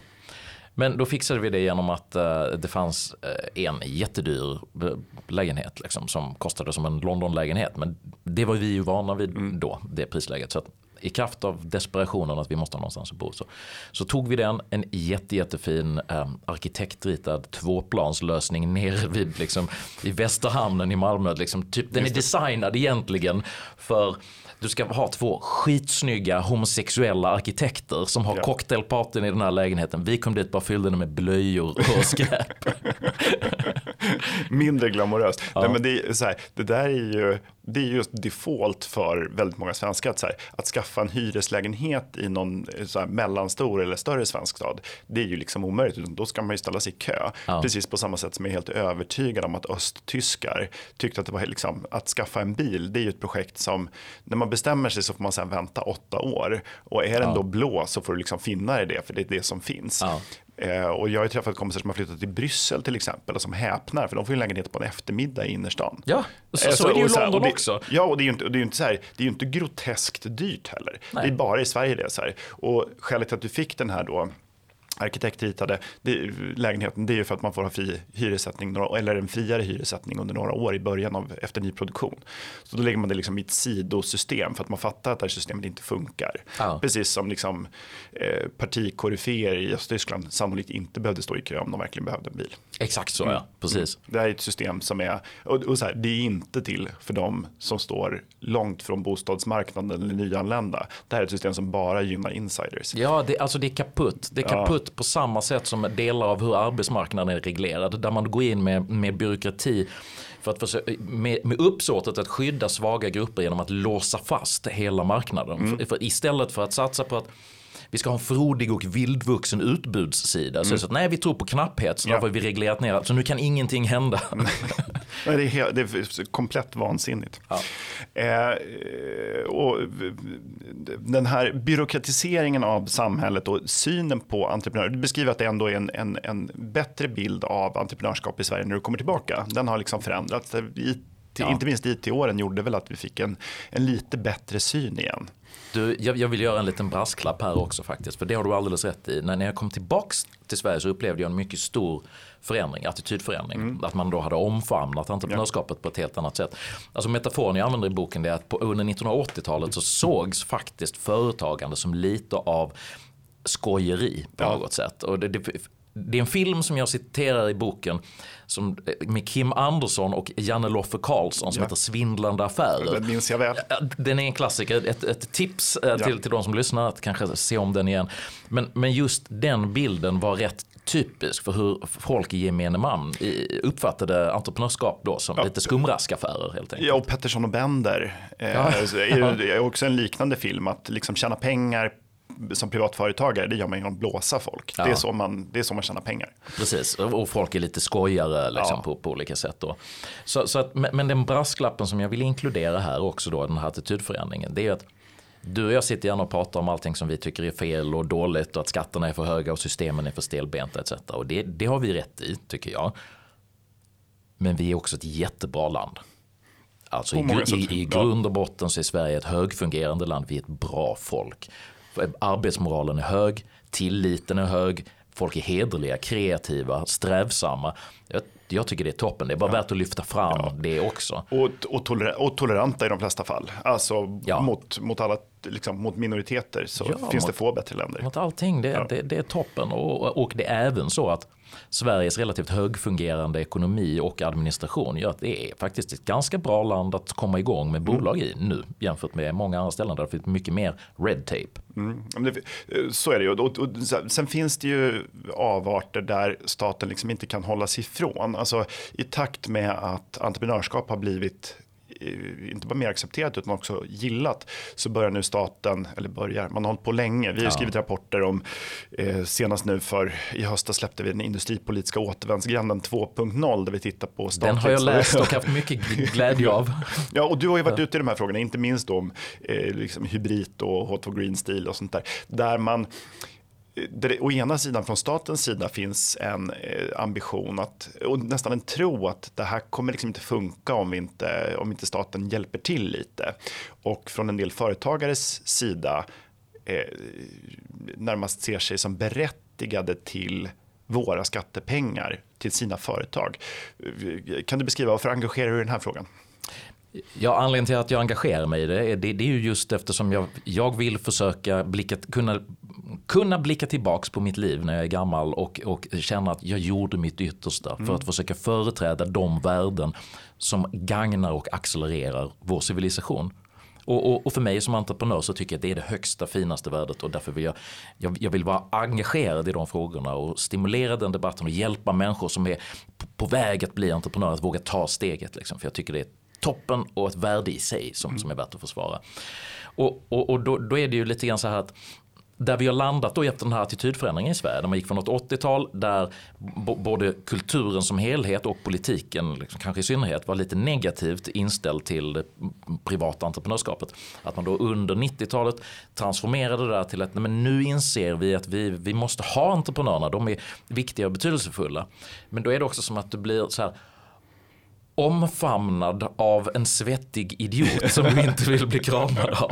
Men då fixade vi det genom att eh, det fanns eh, en jättedyr eh, lägenhet liksom, som kostade som en Londonlägenhet. Men det var vi ju vana vid då, det prisläget. Så i kraft av desperationen att vi måste ha någonstans att bo så, så tog vi den, en jätte, jättefin eh, arkitektritad tvåplanslösning nere vid, liksom, i Västerhamnen i Malmö. Liksom, typ, den är designad egentligen för du ska ha två skitsnygga homosexuella arkitekter som har Ja. cocktailpartyn i den här lägenheten. Vi kom dit bara fyllde den med blöjor och skräp. mindre glamoröst. Ja. Nej, men det, är så här, det där är ju det är just default för väldigt många svenskar att, här, att skaffa en hyreslägenhet i någon så här, mellanstor eller större svensk stad. Det är ju liksom omöjligt, då ska man ju ställa sig i kö. Ja. Precis på samma sätt som jag är helt övertygad om att östtyskar tyckte att det var liksom, att skaffa en bil. Det är ju ett projekt som när man bestämmer sig så får man sedan vänta åtta år och är den ja. då blå så får du liksom finna dig det för det är det som finns. Ja. Eh, och jag har träffat kompisar som har flyttat till Bryssel till exempel och som häpnar för de får ju lägenhet på en eftermiddag i innerstan. Ja, så, eh, så, är det ju i London det, också. Ja, och det är ju inte, det är inte, så här, det är inte groteskt dyrt heller. Nej. Det är bara i Sverige det är så här. Och skälet till att du fick den här då arkitektritade det, lägenheten, det är ju för att man får ha fri hyressättning, eller en friare hyressättning under några år i början av efter nyproduktion. Så då lägger man det liksom i ett sidosystem för att man fattar att det här systemet inte funkar. Ja. Precis som liksom, eh, partikoryféer i Östtyskland sannolikt inte behövde stå i kö om de verkligen behövde en bil. Exakt så mm. ja, precis. Mm. Det här är ett system som är, och, och så här, det är inte till för de som står långt från bostadsmarknaden eller nyanlända. Det här är ett system som bara gynnar insiders. Ja, det, alltså det är kaputt. Det är kaputt ja på samma sätt som delar av hur arbetsmarknaden är reglerad. Där man går in med, med byråkrati för att försöka, med, med uppsåtet att skydda svaga grupper genom att låsa fast hela marknaden. Mm. För, för istället för att satsa på att vi ska ha en frodig och vildvuxen utbudssida. Mm. Så, att nej, vi tror på knapphet, så ja. har vi reglerat ner Så nu kan ingenting hända. nej, det, är helt, det är komplett vansinnigt. Ja. Eh, och den här byråkratiseringen av samhället och synen på entreprenörer. Du beskriver att det ändå är en, en, en bättre bild av entreprenörskap i Sverige när du kommer tillbaka. Den har liksom förändrats. Ja. Inte minst IT-åren gjorde väl att vi fick en, en lite bättre syn igen. Du, jag, jag, vill göra en liten brasklapp här också faktiskt. För det har du alldeles rätt i. När, när jag kom tillbaks till Sverige så upplevde jag en mycket stor förändring, attitydförändring. Mm. Att man då hade omfamnat entreprenörskapet ja. på ett helt annat sätt. Alltså metaforen jag använder i boken är att på, under 1980-talet så sågs faktiskt företagande som lite av skojeri på ja. något sätt. Och det, det, det är en film som jag citerar i boken som, med Kim Andersson och Janne Loffe Karlsson som ja. heter Svindlande affärer. Den minns jag väl. Den är en klassiker, ett, ett tips eh, ja. till, till de som lyssnar att kanske se om den igen. Men, men just den bilden var rätt typisk för hur folk i gemene man uppfattade entreprenörskap då som ja. lite skumraskaffärer helt enkelt. Ja, och Pettersson och Bender eh, ja. är också en liknande film, att liksom tjäna pengar som privatföretagare, det gör man genom att blåsa folk. Ja. Det, är så man, det är så man tjänar pengar. Precis, och folk är lite skojare liksom, ja. på, på olika sätt. Då. Så, så att, men den brasklappen som jag vill inkludera här också, då, den här attitydförändringen, det är att du och jag sitter gärna och pratar om allting som vi tycker är fel och dåligt och att skatterna är för höga och systemen är för stelbenta etc. Och det, det har vi rätt i, tycker jag. Men vi är också ett jättebra land. Alltså i, i, i grund och botten så är Sverige ett högfungerande land. Vi är ett bra folk arbetsmoralen är hög, tilliten är hög, folk är hederliga, kreativa, strävsamma. Jag, jag tycker det är toppen, det är bara ja. värt att lyfta fram ja. det också. Och, och, toler och, toleranta i de flesta fall, alltså ja. mot, mot, alla, liksom, mot minoriteter så finns mot, det få bättre länder. Mot allting, det, det, det är toppen och, och det är även så att Sveriges relativt högfungerande ekonomi och administration gör att det är faktiskt ett ganska bra land att komma igång med bolag i nu jämfört med många andra ställen där det finns mycket mer red tape. Mm. Så är det ju. Och, och, sen finns det ju avarter där staten liksom inte kan hålla sig ifrån. Alltså, I takt med att entreprenörskap har blivit inte bara mer accepterat utan också gillat så börjar nu staten, eller börjar, man har hållit på länge. Vi har ja. skrivit rapporter om, eh, senast nu för i höstas släppte vi den industripolitiska återvändsgränden 2.0 där vi tittar på statligt. Den har jag läst och haft mycket glädje av. ja, och du har ju varit ute i de här frågorna, inte minst om eh, liksom hybrid och H2 Green Steel och sånt där. Där man det, å ena sidan från statens sida finns en eh, ambition att, och nästan en tro att det här kommer liksom inte funka om inte, om inte staten hjälper till lite. Och från en del företagares sida eh, närmast ser sig som berättigade till våra skattepengar till sina företag. Kan du beskriva varför engagerar du i den här frågan? Ja, anledningen till att jag engagerar mig i det, det, det är ju just eftersom jag, jag vill försöka blicka, kunna kunna blicka tillbaks på mitt liv när jag är gammal och, och känna att jag gjorde mitt yttersta mm. för att försöka företräda de värden som gagnar och accelererar vår civilisation. Och, och, och, för mig som entreprenör så tycker jag att det är det högsta finaste värdet och därför vill jag, jag, jag vill vara engagerad i de frågorna och stimulera den debatten och hjälpa människor som är på, på väg att bli entreprenörer att våga ta steget. Liksom. För jag tycker det är toppen och ett värde i sig som, mm. som är värt att försvara. Och, och, och då, då, är det ju lite grann så här att där vi har landat då efter den här attitydförändringen i Sverige. Där man gick från något 80-tal där både kulturen som helhet och politiken, liksom, kanske i synnerhet, var lite negativt inställd till det privata entreprenörskapet. Att man då under 90-talet transformerade det där till att men nu inser vi att vi, vi måste ha entreprenörerna, de är viktiga och betydelsefulla. Men då är det också som att det blir så här omfamnad av en svettig idiot som du inte vill bli kramad av.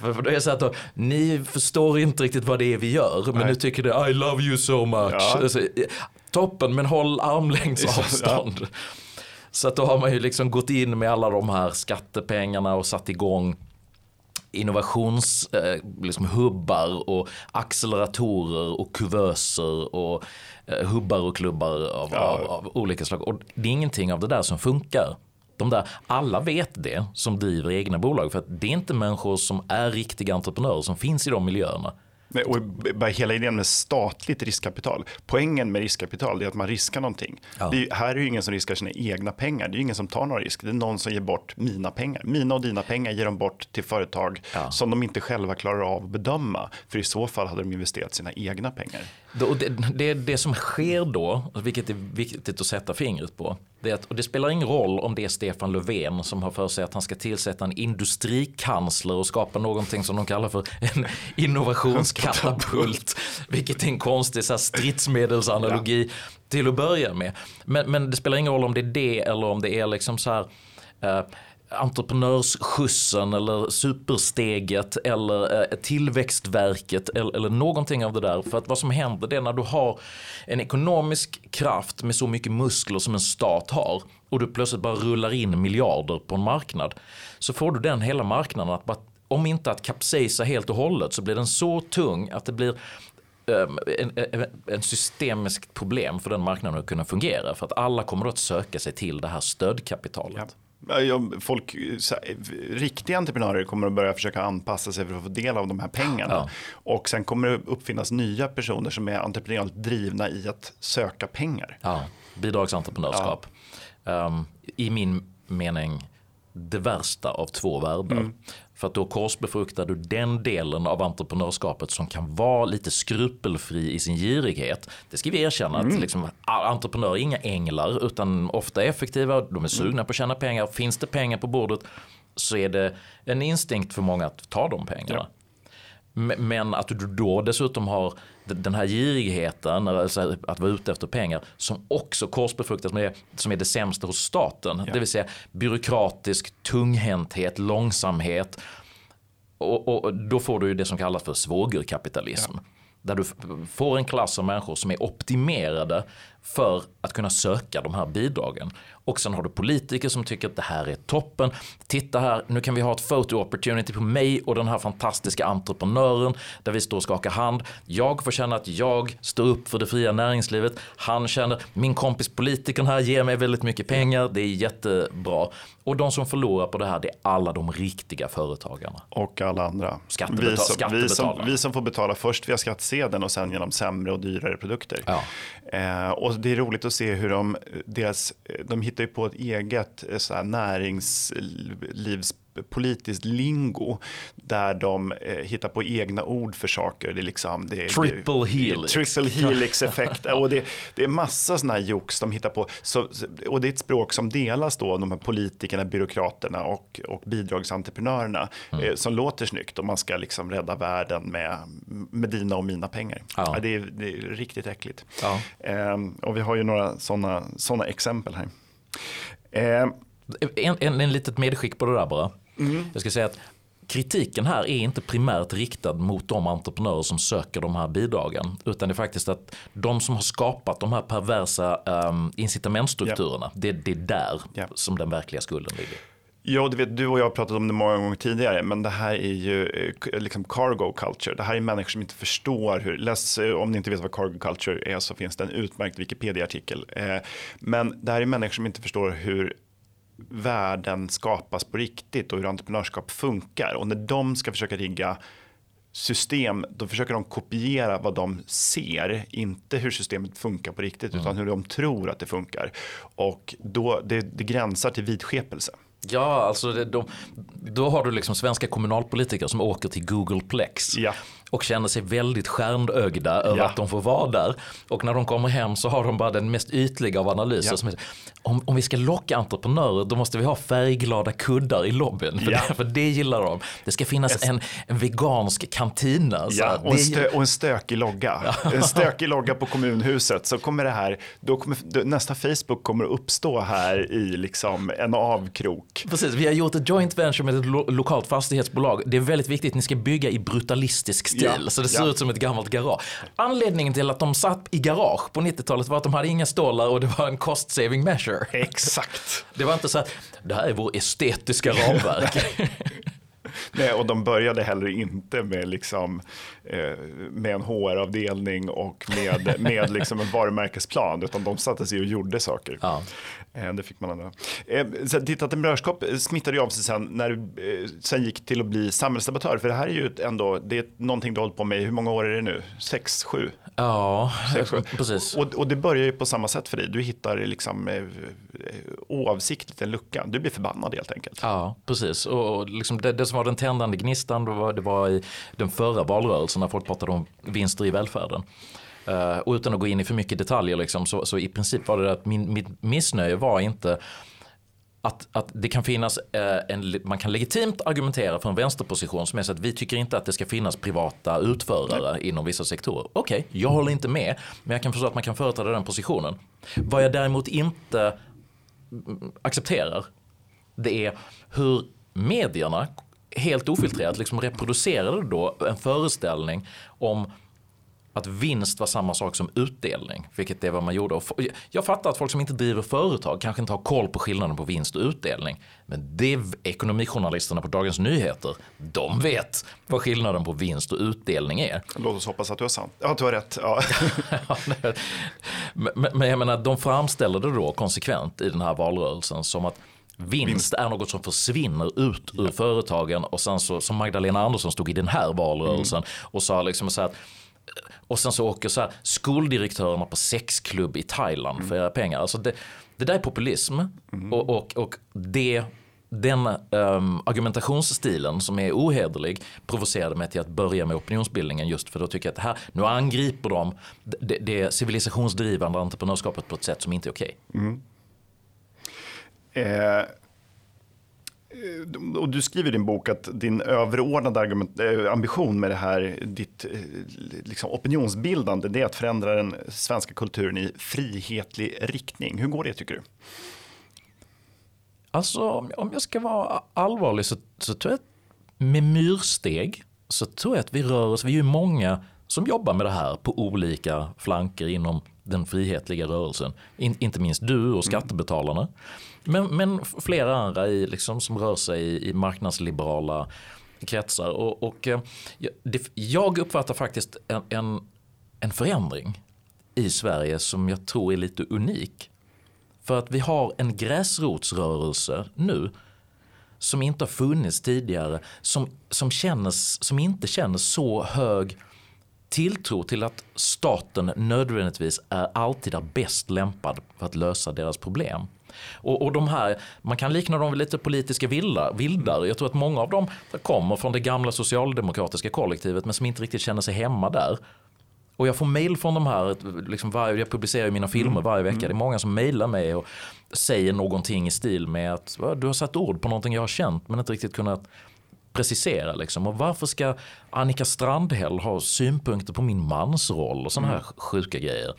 för det är så att då, ni förstår inte riktigt vad det är vi gör, men Nej. nu tycker det I love you so much. Ja. Alltså, toppen, men håll armlängds avstånd. Ja. Så att då har man ju liksom gått in med alla de här skattepengarna och satt igång innovationshubbar eh, liksom och acceleratorer och kuvöser och eh, hubbar och klubbar av, ja. av, av, olika slag. Och det är ingenting av det där som funkar. De där, alla vet det som driver egna bolag för att det är inte människor som är riktiga entreprenörer som finns i de miljöerna. Och bara hela idén med statligt riskkapital. Poängen med riskkapital är att man riskar någonting. Ja. Det är, här är det ingen som riskar sina egna pengar. Det är ingen som tar några risk. Det är någon som ger bort mina pengar. Mina och dina pengar ger de bort till företag ja. som de inte själva klarar av att bedöma. För i så fall hade de investerat sina egna pengar. Det, det, det som sker då, vilket är viktigt att sätta fingret på, det, att, och det spelar ingen roll om det är Stefan Löfven som har för sig att han ska tillsätta en industrikansler och skapa någonting som de kallar för en innovationskatapult. vilket är en konstig så här, stridsmedelsanalogi ja. till att börja med. Men, men, det spelar ingen roll om det är det eller om det är liksom så här uh, entreprenörsskjutsen eller supersteget eller eh, tillväxtverket eller, eller någonting av det där. För att vad som händer det är när du har en ekonomisk kraft med så mycket muskler som en stat har och du plötsligt bara rullar in miljarder på en marknad så får du den hela marknaden att bara, om inte att kapsejsa helt och hållet så blir den så tung att det blir ehm, en, en, en systemiskt problem för den marknaden att kunna fungera. För att alla kommer då att söka sig till det här stödkapitalet. Ja folk, riktiga entreprenörer kommer att börja försöka anpassa sig för att få del av de här pengarna. Ja. Och sen kommer det uppfinnas nya personer som är entreprenöriellt drivna i att söka pengar. Ja, bidragsentreprenörskap. Ja. Um, I min mening det värsta av två världar. Mm. För att då korsbefruktar du den delen av entreprenörskapet som kan vara lite skrupelfri i sin girighet. Det ska vi erkänna mm. att liksom, entreprenörer är inga änglar utan ofta effektiva, de är sugna mm. på att tjäna pengar. Finns det pengar på bordet så är det en instinkt för många att ta de pengarna. Ja. Men att du då dessutom har den här girigheten, alltså att vara ute efter pengar, som också korsbefruktas med det som är det sämsta hos staten. Ja. Det vill säga byråkratisk tunghet, långsamhet. Och, och, då får du ju det som kallas för svågerkapitalism. Ja. Där du får en klass av människor som är optimerade för att kunna söka de här bidragen. Och sen har du politiker som tycker att det här är toppen. Titta här, nu kan vi ha ett photo opportunity på mig och den här fantastiska entreprenören där vi står och skakar hand. Jag får känna att jag står upp för det fria näringslivet. Han känner, min kompis politikern här ger mig väldigt mycket pengar. Det är jättebra. Och de som förlorar på det här det är alla de riktiga företagarna. Och alla andra. Skattebetal vi, som, vi, som, vi som får betala först via skattsedeln och sen genom sämre och dyrare produkter. Ja. Eh, och det är roligt att se hur de, deras, de hittar ju på ett eget eh, så här, näringslivs politiskt lingo där de eh, hittar på egna ord för saker. Det är liksom, det, triple det, helix. Triple helix effekt. och det, det är massa sådana här jox de hittar på. Så, och det är ett språk som delas då av de här politikerna, byråkraterna och, och bidragsentreprenörerna mm. eh, som låter snyggt och man ska liksom rädda världen med, med dina och mina pengar. Ja. Ja, det, är, det, är, riktigt äckligt. Ja. Eh, och vi har ju några sådana såna exempel här. Eh, en, en, en litet medskick på det där bara. Mm. Jag ska säga att kritiken här är inte primärt riktad mot de entreprenörer som söker de här bidragen. Utan det är faktiskt att de som har skapat de här perversa um, incitamentstrukturerna. Yeah. Det, det, är där yeah. som den verkliga skulden ligger. Ja, du, vet, du och jag har pratat om det många gånger tidigare, men det här är ju eh, liksom cargo culture. Det här är människor som inte förstår hur, läs, eh, om ni inte vet vad cargo culture är så finns det en utmärkt Wikipedia-artikel. Eh, men det här är människor som inte förstår hur värden skapas på riktigt och hur entreprenörskap funkar. Och när de ska försöka rigga system, då försöker de kopiera vad de ser, inte hur systemet funkar på riktigt, mm. utan hur de tror att det funkar. Och då, det, det gränsar till vidskepelse. Ja, alltså det, de, då har du liksom svenska kommunalpolitiker som åker till Googleplex. Ja och känner sig väldigt stjärnögda över ja. att de får vara där. Och när de kommer hem så har de bara den mest ytliga av analyser. Ja. Som är, om, om vi ska locka entreprenörer då måste vi ha färgglada kuddar i lobbyn. För, ja. det, för det gillar de. Det ska finnas en, en vegansk kantina. Ja, och, en stö, och en stökig logga. En stökig logga på kommunhuset. Så kommer det här, då kommer, nästa Facebook kommer att uppstå här i liksom en avkrok. Precis, vi har gjort ett joint venture med ett lo lokalt fastighetsbolag. Det är väldigt viktigt, ni ska bygga i brutalistisk stil stil. Ja, så det ser ja. ut som ett gammalt garage. Anledningen till att de satt i garage på 90-talet var att de hade inga stålar och det var en cost saving measure. Exakt. Det var inte så att det här är vår estetiska ramverk. Nej, och de började heller inte med, liksom, eh, med en HR-avdelning och med, med liksom en varumärkesplan, utan de satte sig och gjorde saker. Ja. Eh, det fick man ändå. Eh, ditt entreprenörskap smittade ju av sig sen när du eh, sen gick till att bli samhällsdebattör, för det här är ju ändå, det är någonting du har hållit på med, hur många år är det nu? Sex, sju? Ja, Sex, precis. Och, och, det börjar ju på samma sätt för dig, du hittar liksom eh, oavsiktligt en lucka, du blir förbannad helt enkelt. Ja, precis. Och liksom det, det som var den tändande gnistan, det var, det var i den förra valrörelsen när folk pratade om vinster i välfärden. Uh, och utan att gå in i för mycket detaljer liksom, så, så i princip var det att min, mitt missnöje var inte att, att det kan finnas eh, en, man kan legitimt argumentera för en vänsterposition som är så att vi tycker inte att det ska finnas privata utförare Nej. inom vissa sektorer. Okej, okay, jag håller inte med, men jag kan förstå att man kan företräda den positionen. Vad jag däremot inte accepterar, det är hur medierna helt ofiltrerat liksom reproducerade då en föreställning om att vinst var samma sak som utdelning, vilket är vad man gjorde. Jag fattar att folk som inte driver företag kanske inte har koll på skillnaden på vinst och utdelning. Men det ekonomijournalisterna på Dagens Nyheter, de vet vad skillnaden på vinst och utdelning är. Låt oss hoppas att du har sant. Ja, du har rätt. Ja. men, jag menar, de framställer det då konsekvent i den här valrörelsen som att Vinst, är något som försvinner ut ur ja. företagen och sen så som Magdalena Andersson stod i den här valrörelsen mm. och sa liksom så att och sen så åker så här, skoldirektörerna på sexklubb i Thailand mm. för era pengar. Alltså det, det där är populism mm. och, och, och det den um, argumentationsstilen som är ohederlig provocerade mig till att börja med opinionsbildningen just för då tycker jag att här, nu angriper de det, det civilisationsdrivande entreprenörskapet på ett sätt som inte är okej. Okay. Mm. Eh, Eh, och du skriver i din bok att din överordnade argument, eh, ambition med det här, ditt eh, liksom opinionsbildande, det är att förändra den svenska kulturen i frihetlig riktning. Hur går det tycker du? Alltså om jag ska vara allvarlig så, så tror jag att med myrsteg så tror jag att vi rör oss, vi är ju många som jobbar med det här på olika flanker inom den frihetliga rörelsen. In, inte minst du och mm. skattebetalarna. Men, men flera andra i, liksom, som rör sig i, i marknadsliberala kretsar. Och, och eh, det, jag uppfattar faktiskt en, en, en förändring i Sverige som jag tror är lite unik. För att vi har en gräsrotsrörelse nu som inte har funnits tidigare, som, som, kännes, som inte känner så hög tilltro till att staten nödvändigtvis är alltid är bäst lämpad för att lösa deras problem. Och, och de här, man kan likna dem vid lite politiska vildar, vildar. Jag tror att många av dem kommer från det gamla socialdemokratiska kollektivet men som inte riktigt känner sig hemma där. Och jag får mail från de här, liksom varje, jag publicerar mina filmer mm. varje vecka. Mm. Det är många som mailar mig och säger någonting i stil med att du har satt ord på någonting jag har känt men inte riktigt kunnat precisera. Liksom. Och varför ska Annika Strandhäll ha synpunkter på min mansroll och sådana här mm. sjuka grejer.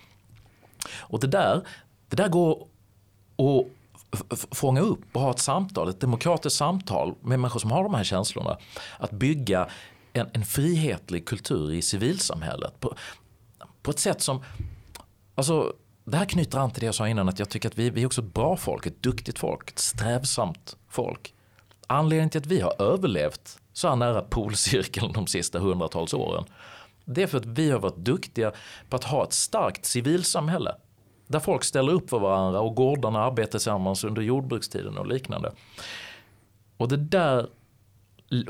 Och det där, det där går och fånga upp och ha ett samtal, ett demokratiskt samtal med människor som har de här känslorna. Att bygga en, en frihetlig kultur i civilsamhället på, på ett sätt som, alltså det här knyter an till det jag sa innan att jag tycker att vi, vi är också ett bra folk, ett duktigt folk, ett strävsamt folk. Anledningen till att vi har överlevt så här nära polcirkeln de sista hundratals åren. Det är för att vi har varit duktiga på att ha ett starkt civilsamhälle Där folk ställer upp för varandra och gårdarna arbetar tillsammans under jordbrukstiden och liknande. Och det där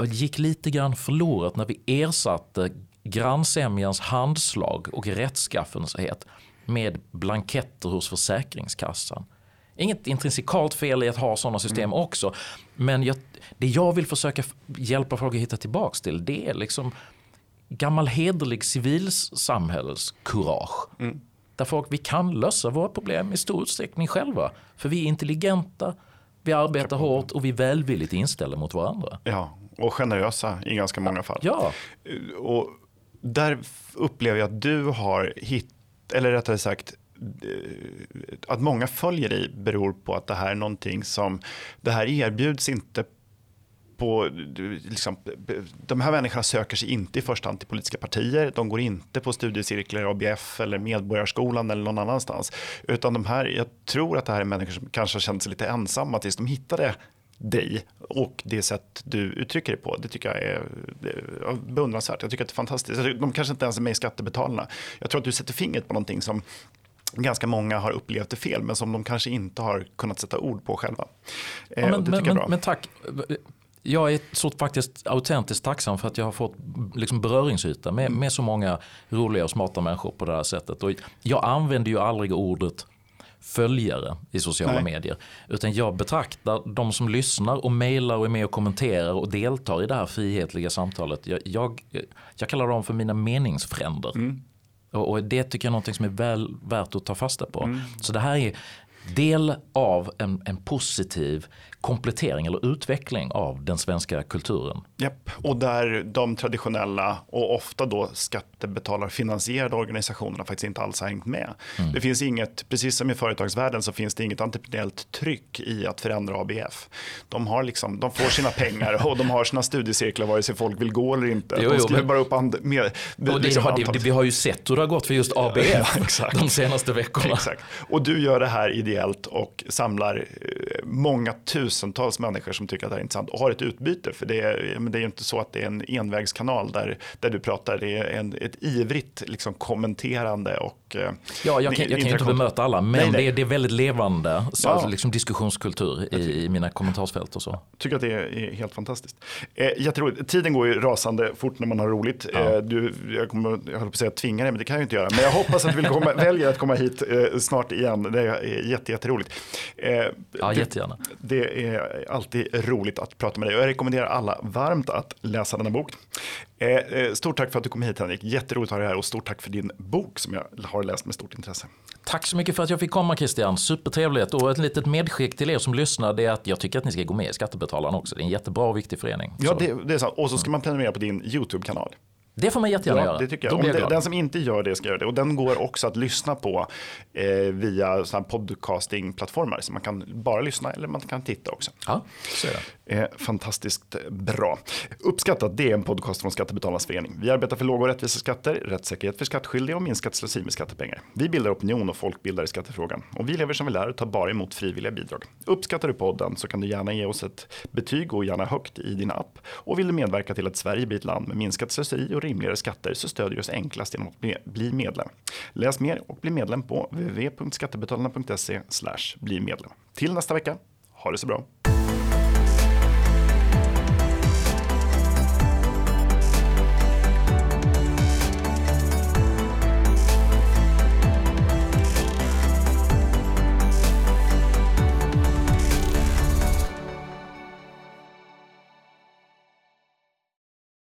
gick lite grann förlorat när vi ersatte grannsämjans handslag och rättskaffenhet med blanketter hos Försäkringskassan. Inget intrinsikalt fel i att ha sådana system mm. också. Men jag, det jag vill försöka hjälpa folk att hitta tillbaka till det är liksom gammal hederlig civilsamhällscourage. Mm. Där folk, vi kan lösa våra problem i stor utsträckning själva. För vi är intelligenta, vi arbetar hårt och vi är välvilligt inställda mot varandra. Ja, och generösa i ganska många fall. Ja. Och där upplever jag att du har hittat, eller rättare sagt, Eh, att många följer dig beror på att det här är någonting som, det här erbjuds inte på, liksom, de här människorna söker sig inte i första hand till politiska partier. De går inte på studiecirklar i ABF eller Medborgarskolan eller någon annanstans. Utan de här, jag tror att det här är människor som kanske har känt sig lite ensamma tills de hittade dig och det sätt du uttrycker dig på. Det tycker jag är beundransvärt. Jag tycker att det är fantastiskt. De kanske inte ens är med i Skattebetalarna. Jag tror att du sätter fingret på någonting som ganska många har upplevt det fel men som de kanske inte har kunnat sätta ord på själva. Ja, men, men, men, men, tack jag är så faktiskt autentiskt tacksam för att jag har fått liksom beröringsyta med, med så många roliga och smarta människor på det här sättet. Och jag använder ju aldrig ordet följare i sociala Nej. medier. Utan jag betraktar de som lyssnar och mejlar och är med och kommenterar och deltar i det här frihetliga samtalet. Jag, jag, jag kallar dem för mina meningsfränder. Mm. Och, och, det tycker jag är något som är väl värt att ta fasta på. Mm. Så det här är del av en, en posiv komplettering eller utveckling av den svenska kulturen. Japp, och där de traditionella och ofta då skattebetalarfinansierade organisationerna faktiskt inte alls har hängt med. Mm. Det finns inget, precis som i företagsvärlden så finns det inget entreprenöriellt tryck i att förändra ABF. De, har liksom, de får sina pengar och de har sina studiecirklar vare sig folk vill gå eller inte. Jo, de skriver bara upp and, med, och liksom har, det, vi har ju sett hur det har gått för just ABF ja, de senaste veckorna. Exakt. Och du gör det här ideellt och samlar eh, många tusen tusentals människor som tycker att det här är intressant och har ett utbyte. För det är, men det är ju inte så att det är en envägskanal där, där du pratar. Det är en, ett ivrigt liksom, kommenterande och eh, Ja, jag kan, jag kan inte bemöta alla, men nej, nej. Det, är, det är väldigt levande så, ja. liksom diskussionskultur i, i, mina kommentarsfält och så. Jag tycker att det är helt fantastiskt. Eh, jätteroligt. Tiden går ju rasande fort när man har roligt. Ja. Eh, du, jag, kommer, jag håller på att säga tvinga dig, men det kan jag inte göra. Men jag hoppas att du vill komma, väljer att komma hit eh, snart igen. Det är jätte, jätteroligt. Eh, ja, jättegärna. Det, det är alltid roligt att prata med dig och jag rekommenderar alla varmt att läsa denna bok. Eh, eh, stort tack för att du kom hit Henrik, jätteroligt att ha dig här och stort tack för din bok som jag har läst med stort intresse. Tack så mycket för att jag fick komma Christian, supertrevligt och ett litet medskick till er som lyssnar det är att jag tycker att ni ska gå med i Skattebetalarna också, det är en jättebra och viktig förening. Ja, det, det är sant och så ska man prenumerera på din YouTube-kanal. Det får man jättegärna ja, göra. Det tycker jag. Om det, den som inte gör det ska göra det. Och den går också att lyssna på eh, via podcastingplattformar. Så man kan bara lyssna eller man kan titta också. Ja, så är det. Eh, fantastiskt bra. Uppskattat, det är en podcast från Skattebetalarnas förening. Vi arbetar för låga och rättvisa skatter, rättssäkerhet för skattskyldiga och minskat slöseri med skattepengar. Vi bildar opinion och folkbildar i skattefrågan. Och vi lever som vi lär och tar bara emot frivilliga bidrag. Uppskattar du podden så kan du gärna ge oss ett betyg och gärna högt i din app. Och vill du medverka till att Sverige blir ett land med minskat slöseri och rimligare skatter så stödjer du oss enklast genom att bli medlem. Läs mer och bli medlem på www.skattebetalarna.se bli medlem. Till nästa vecka, ha det så bra.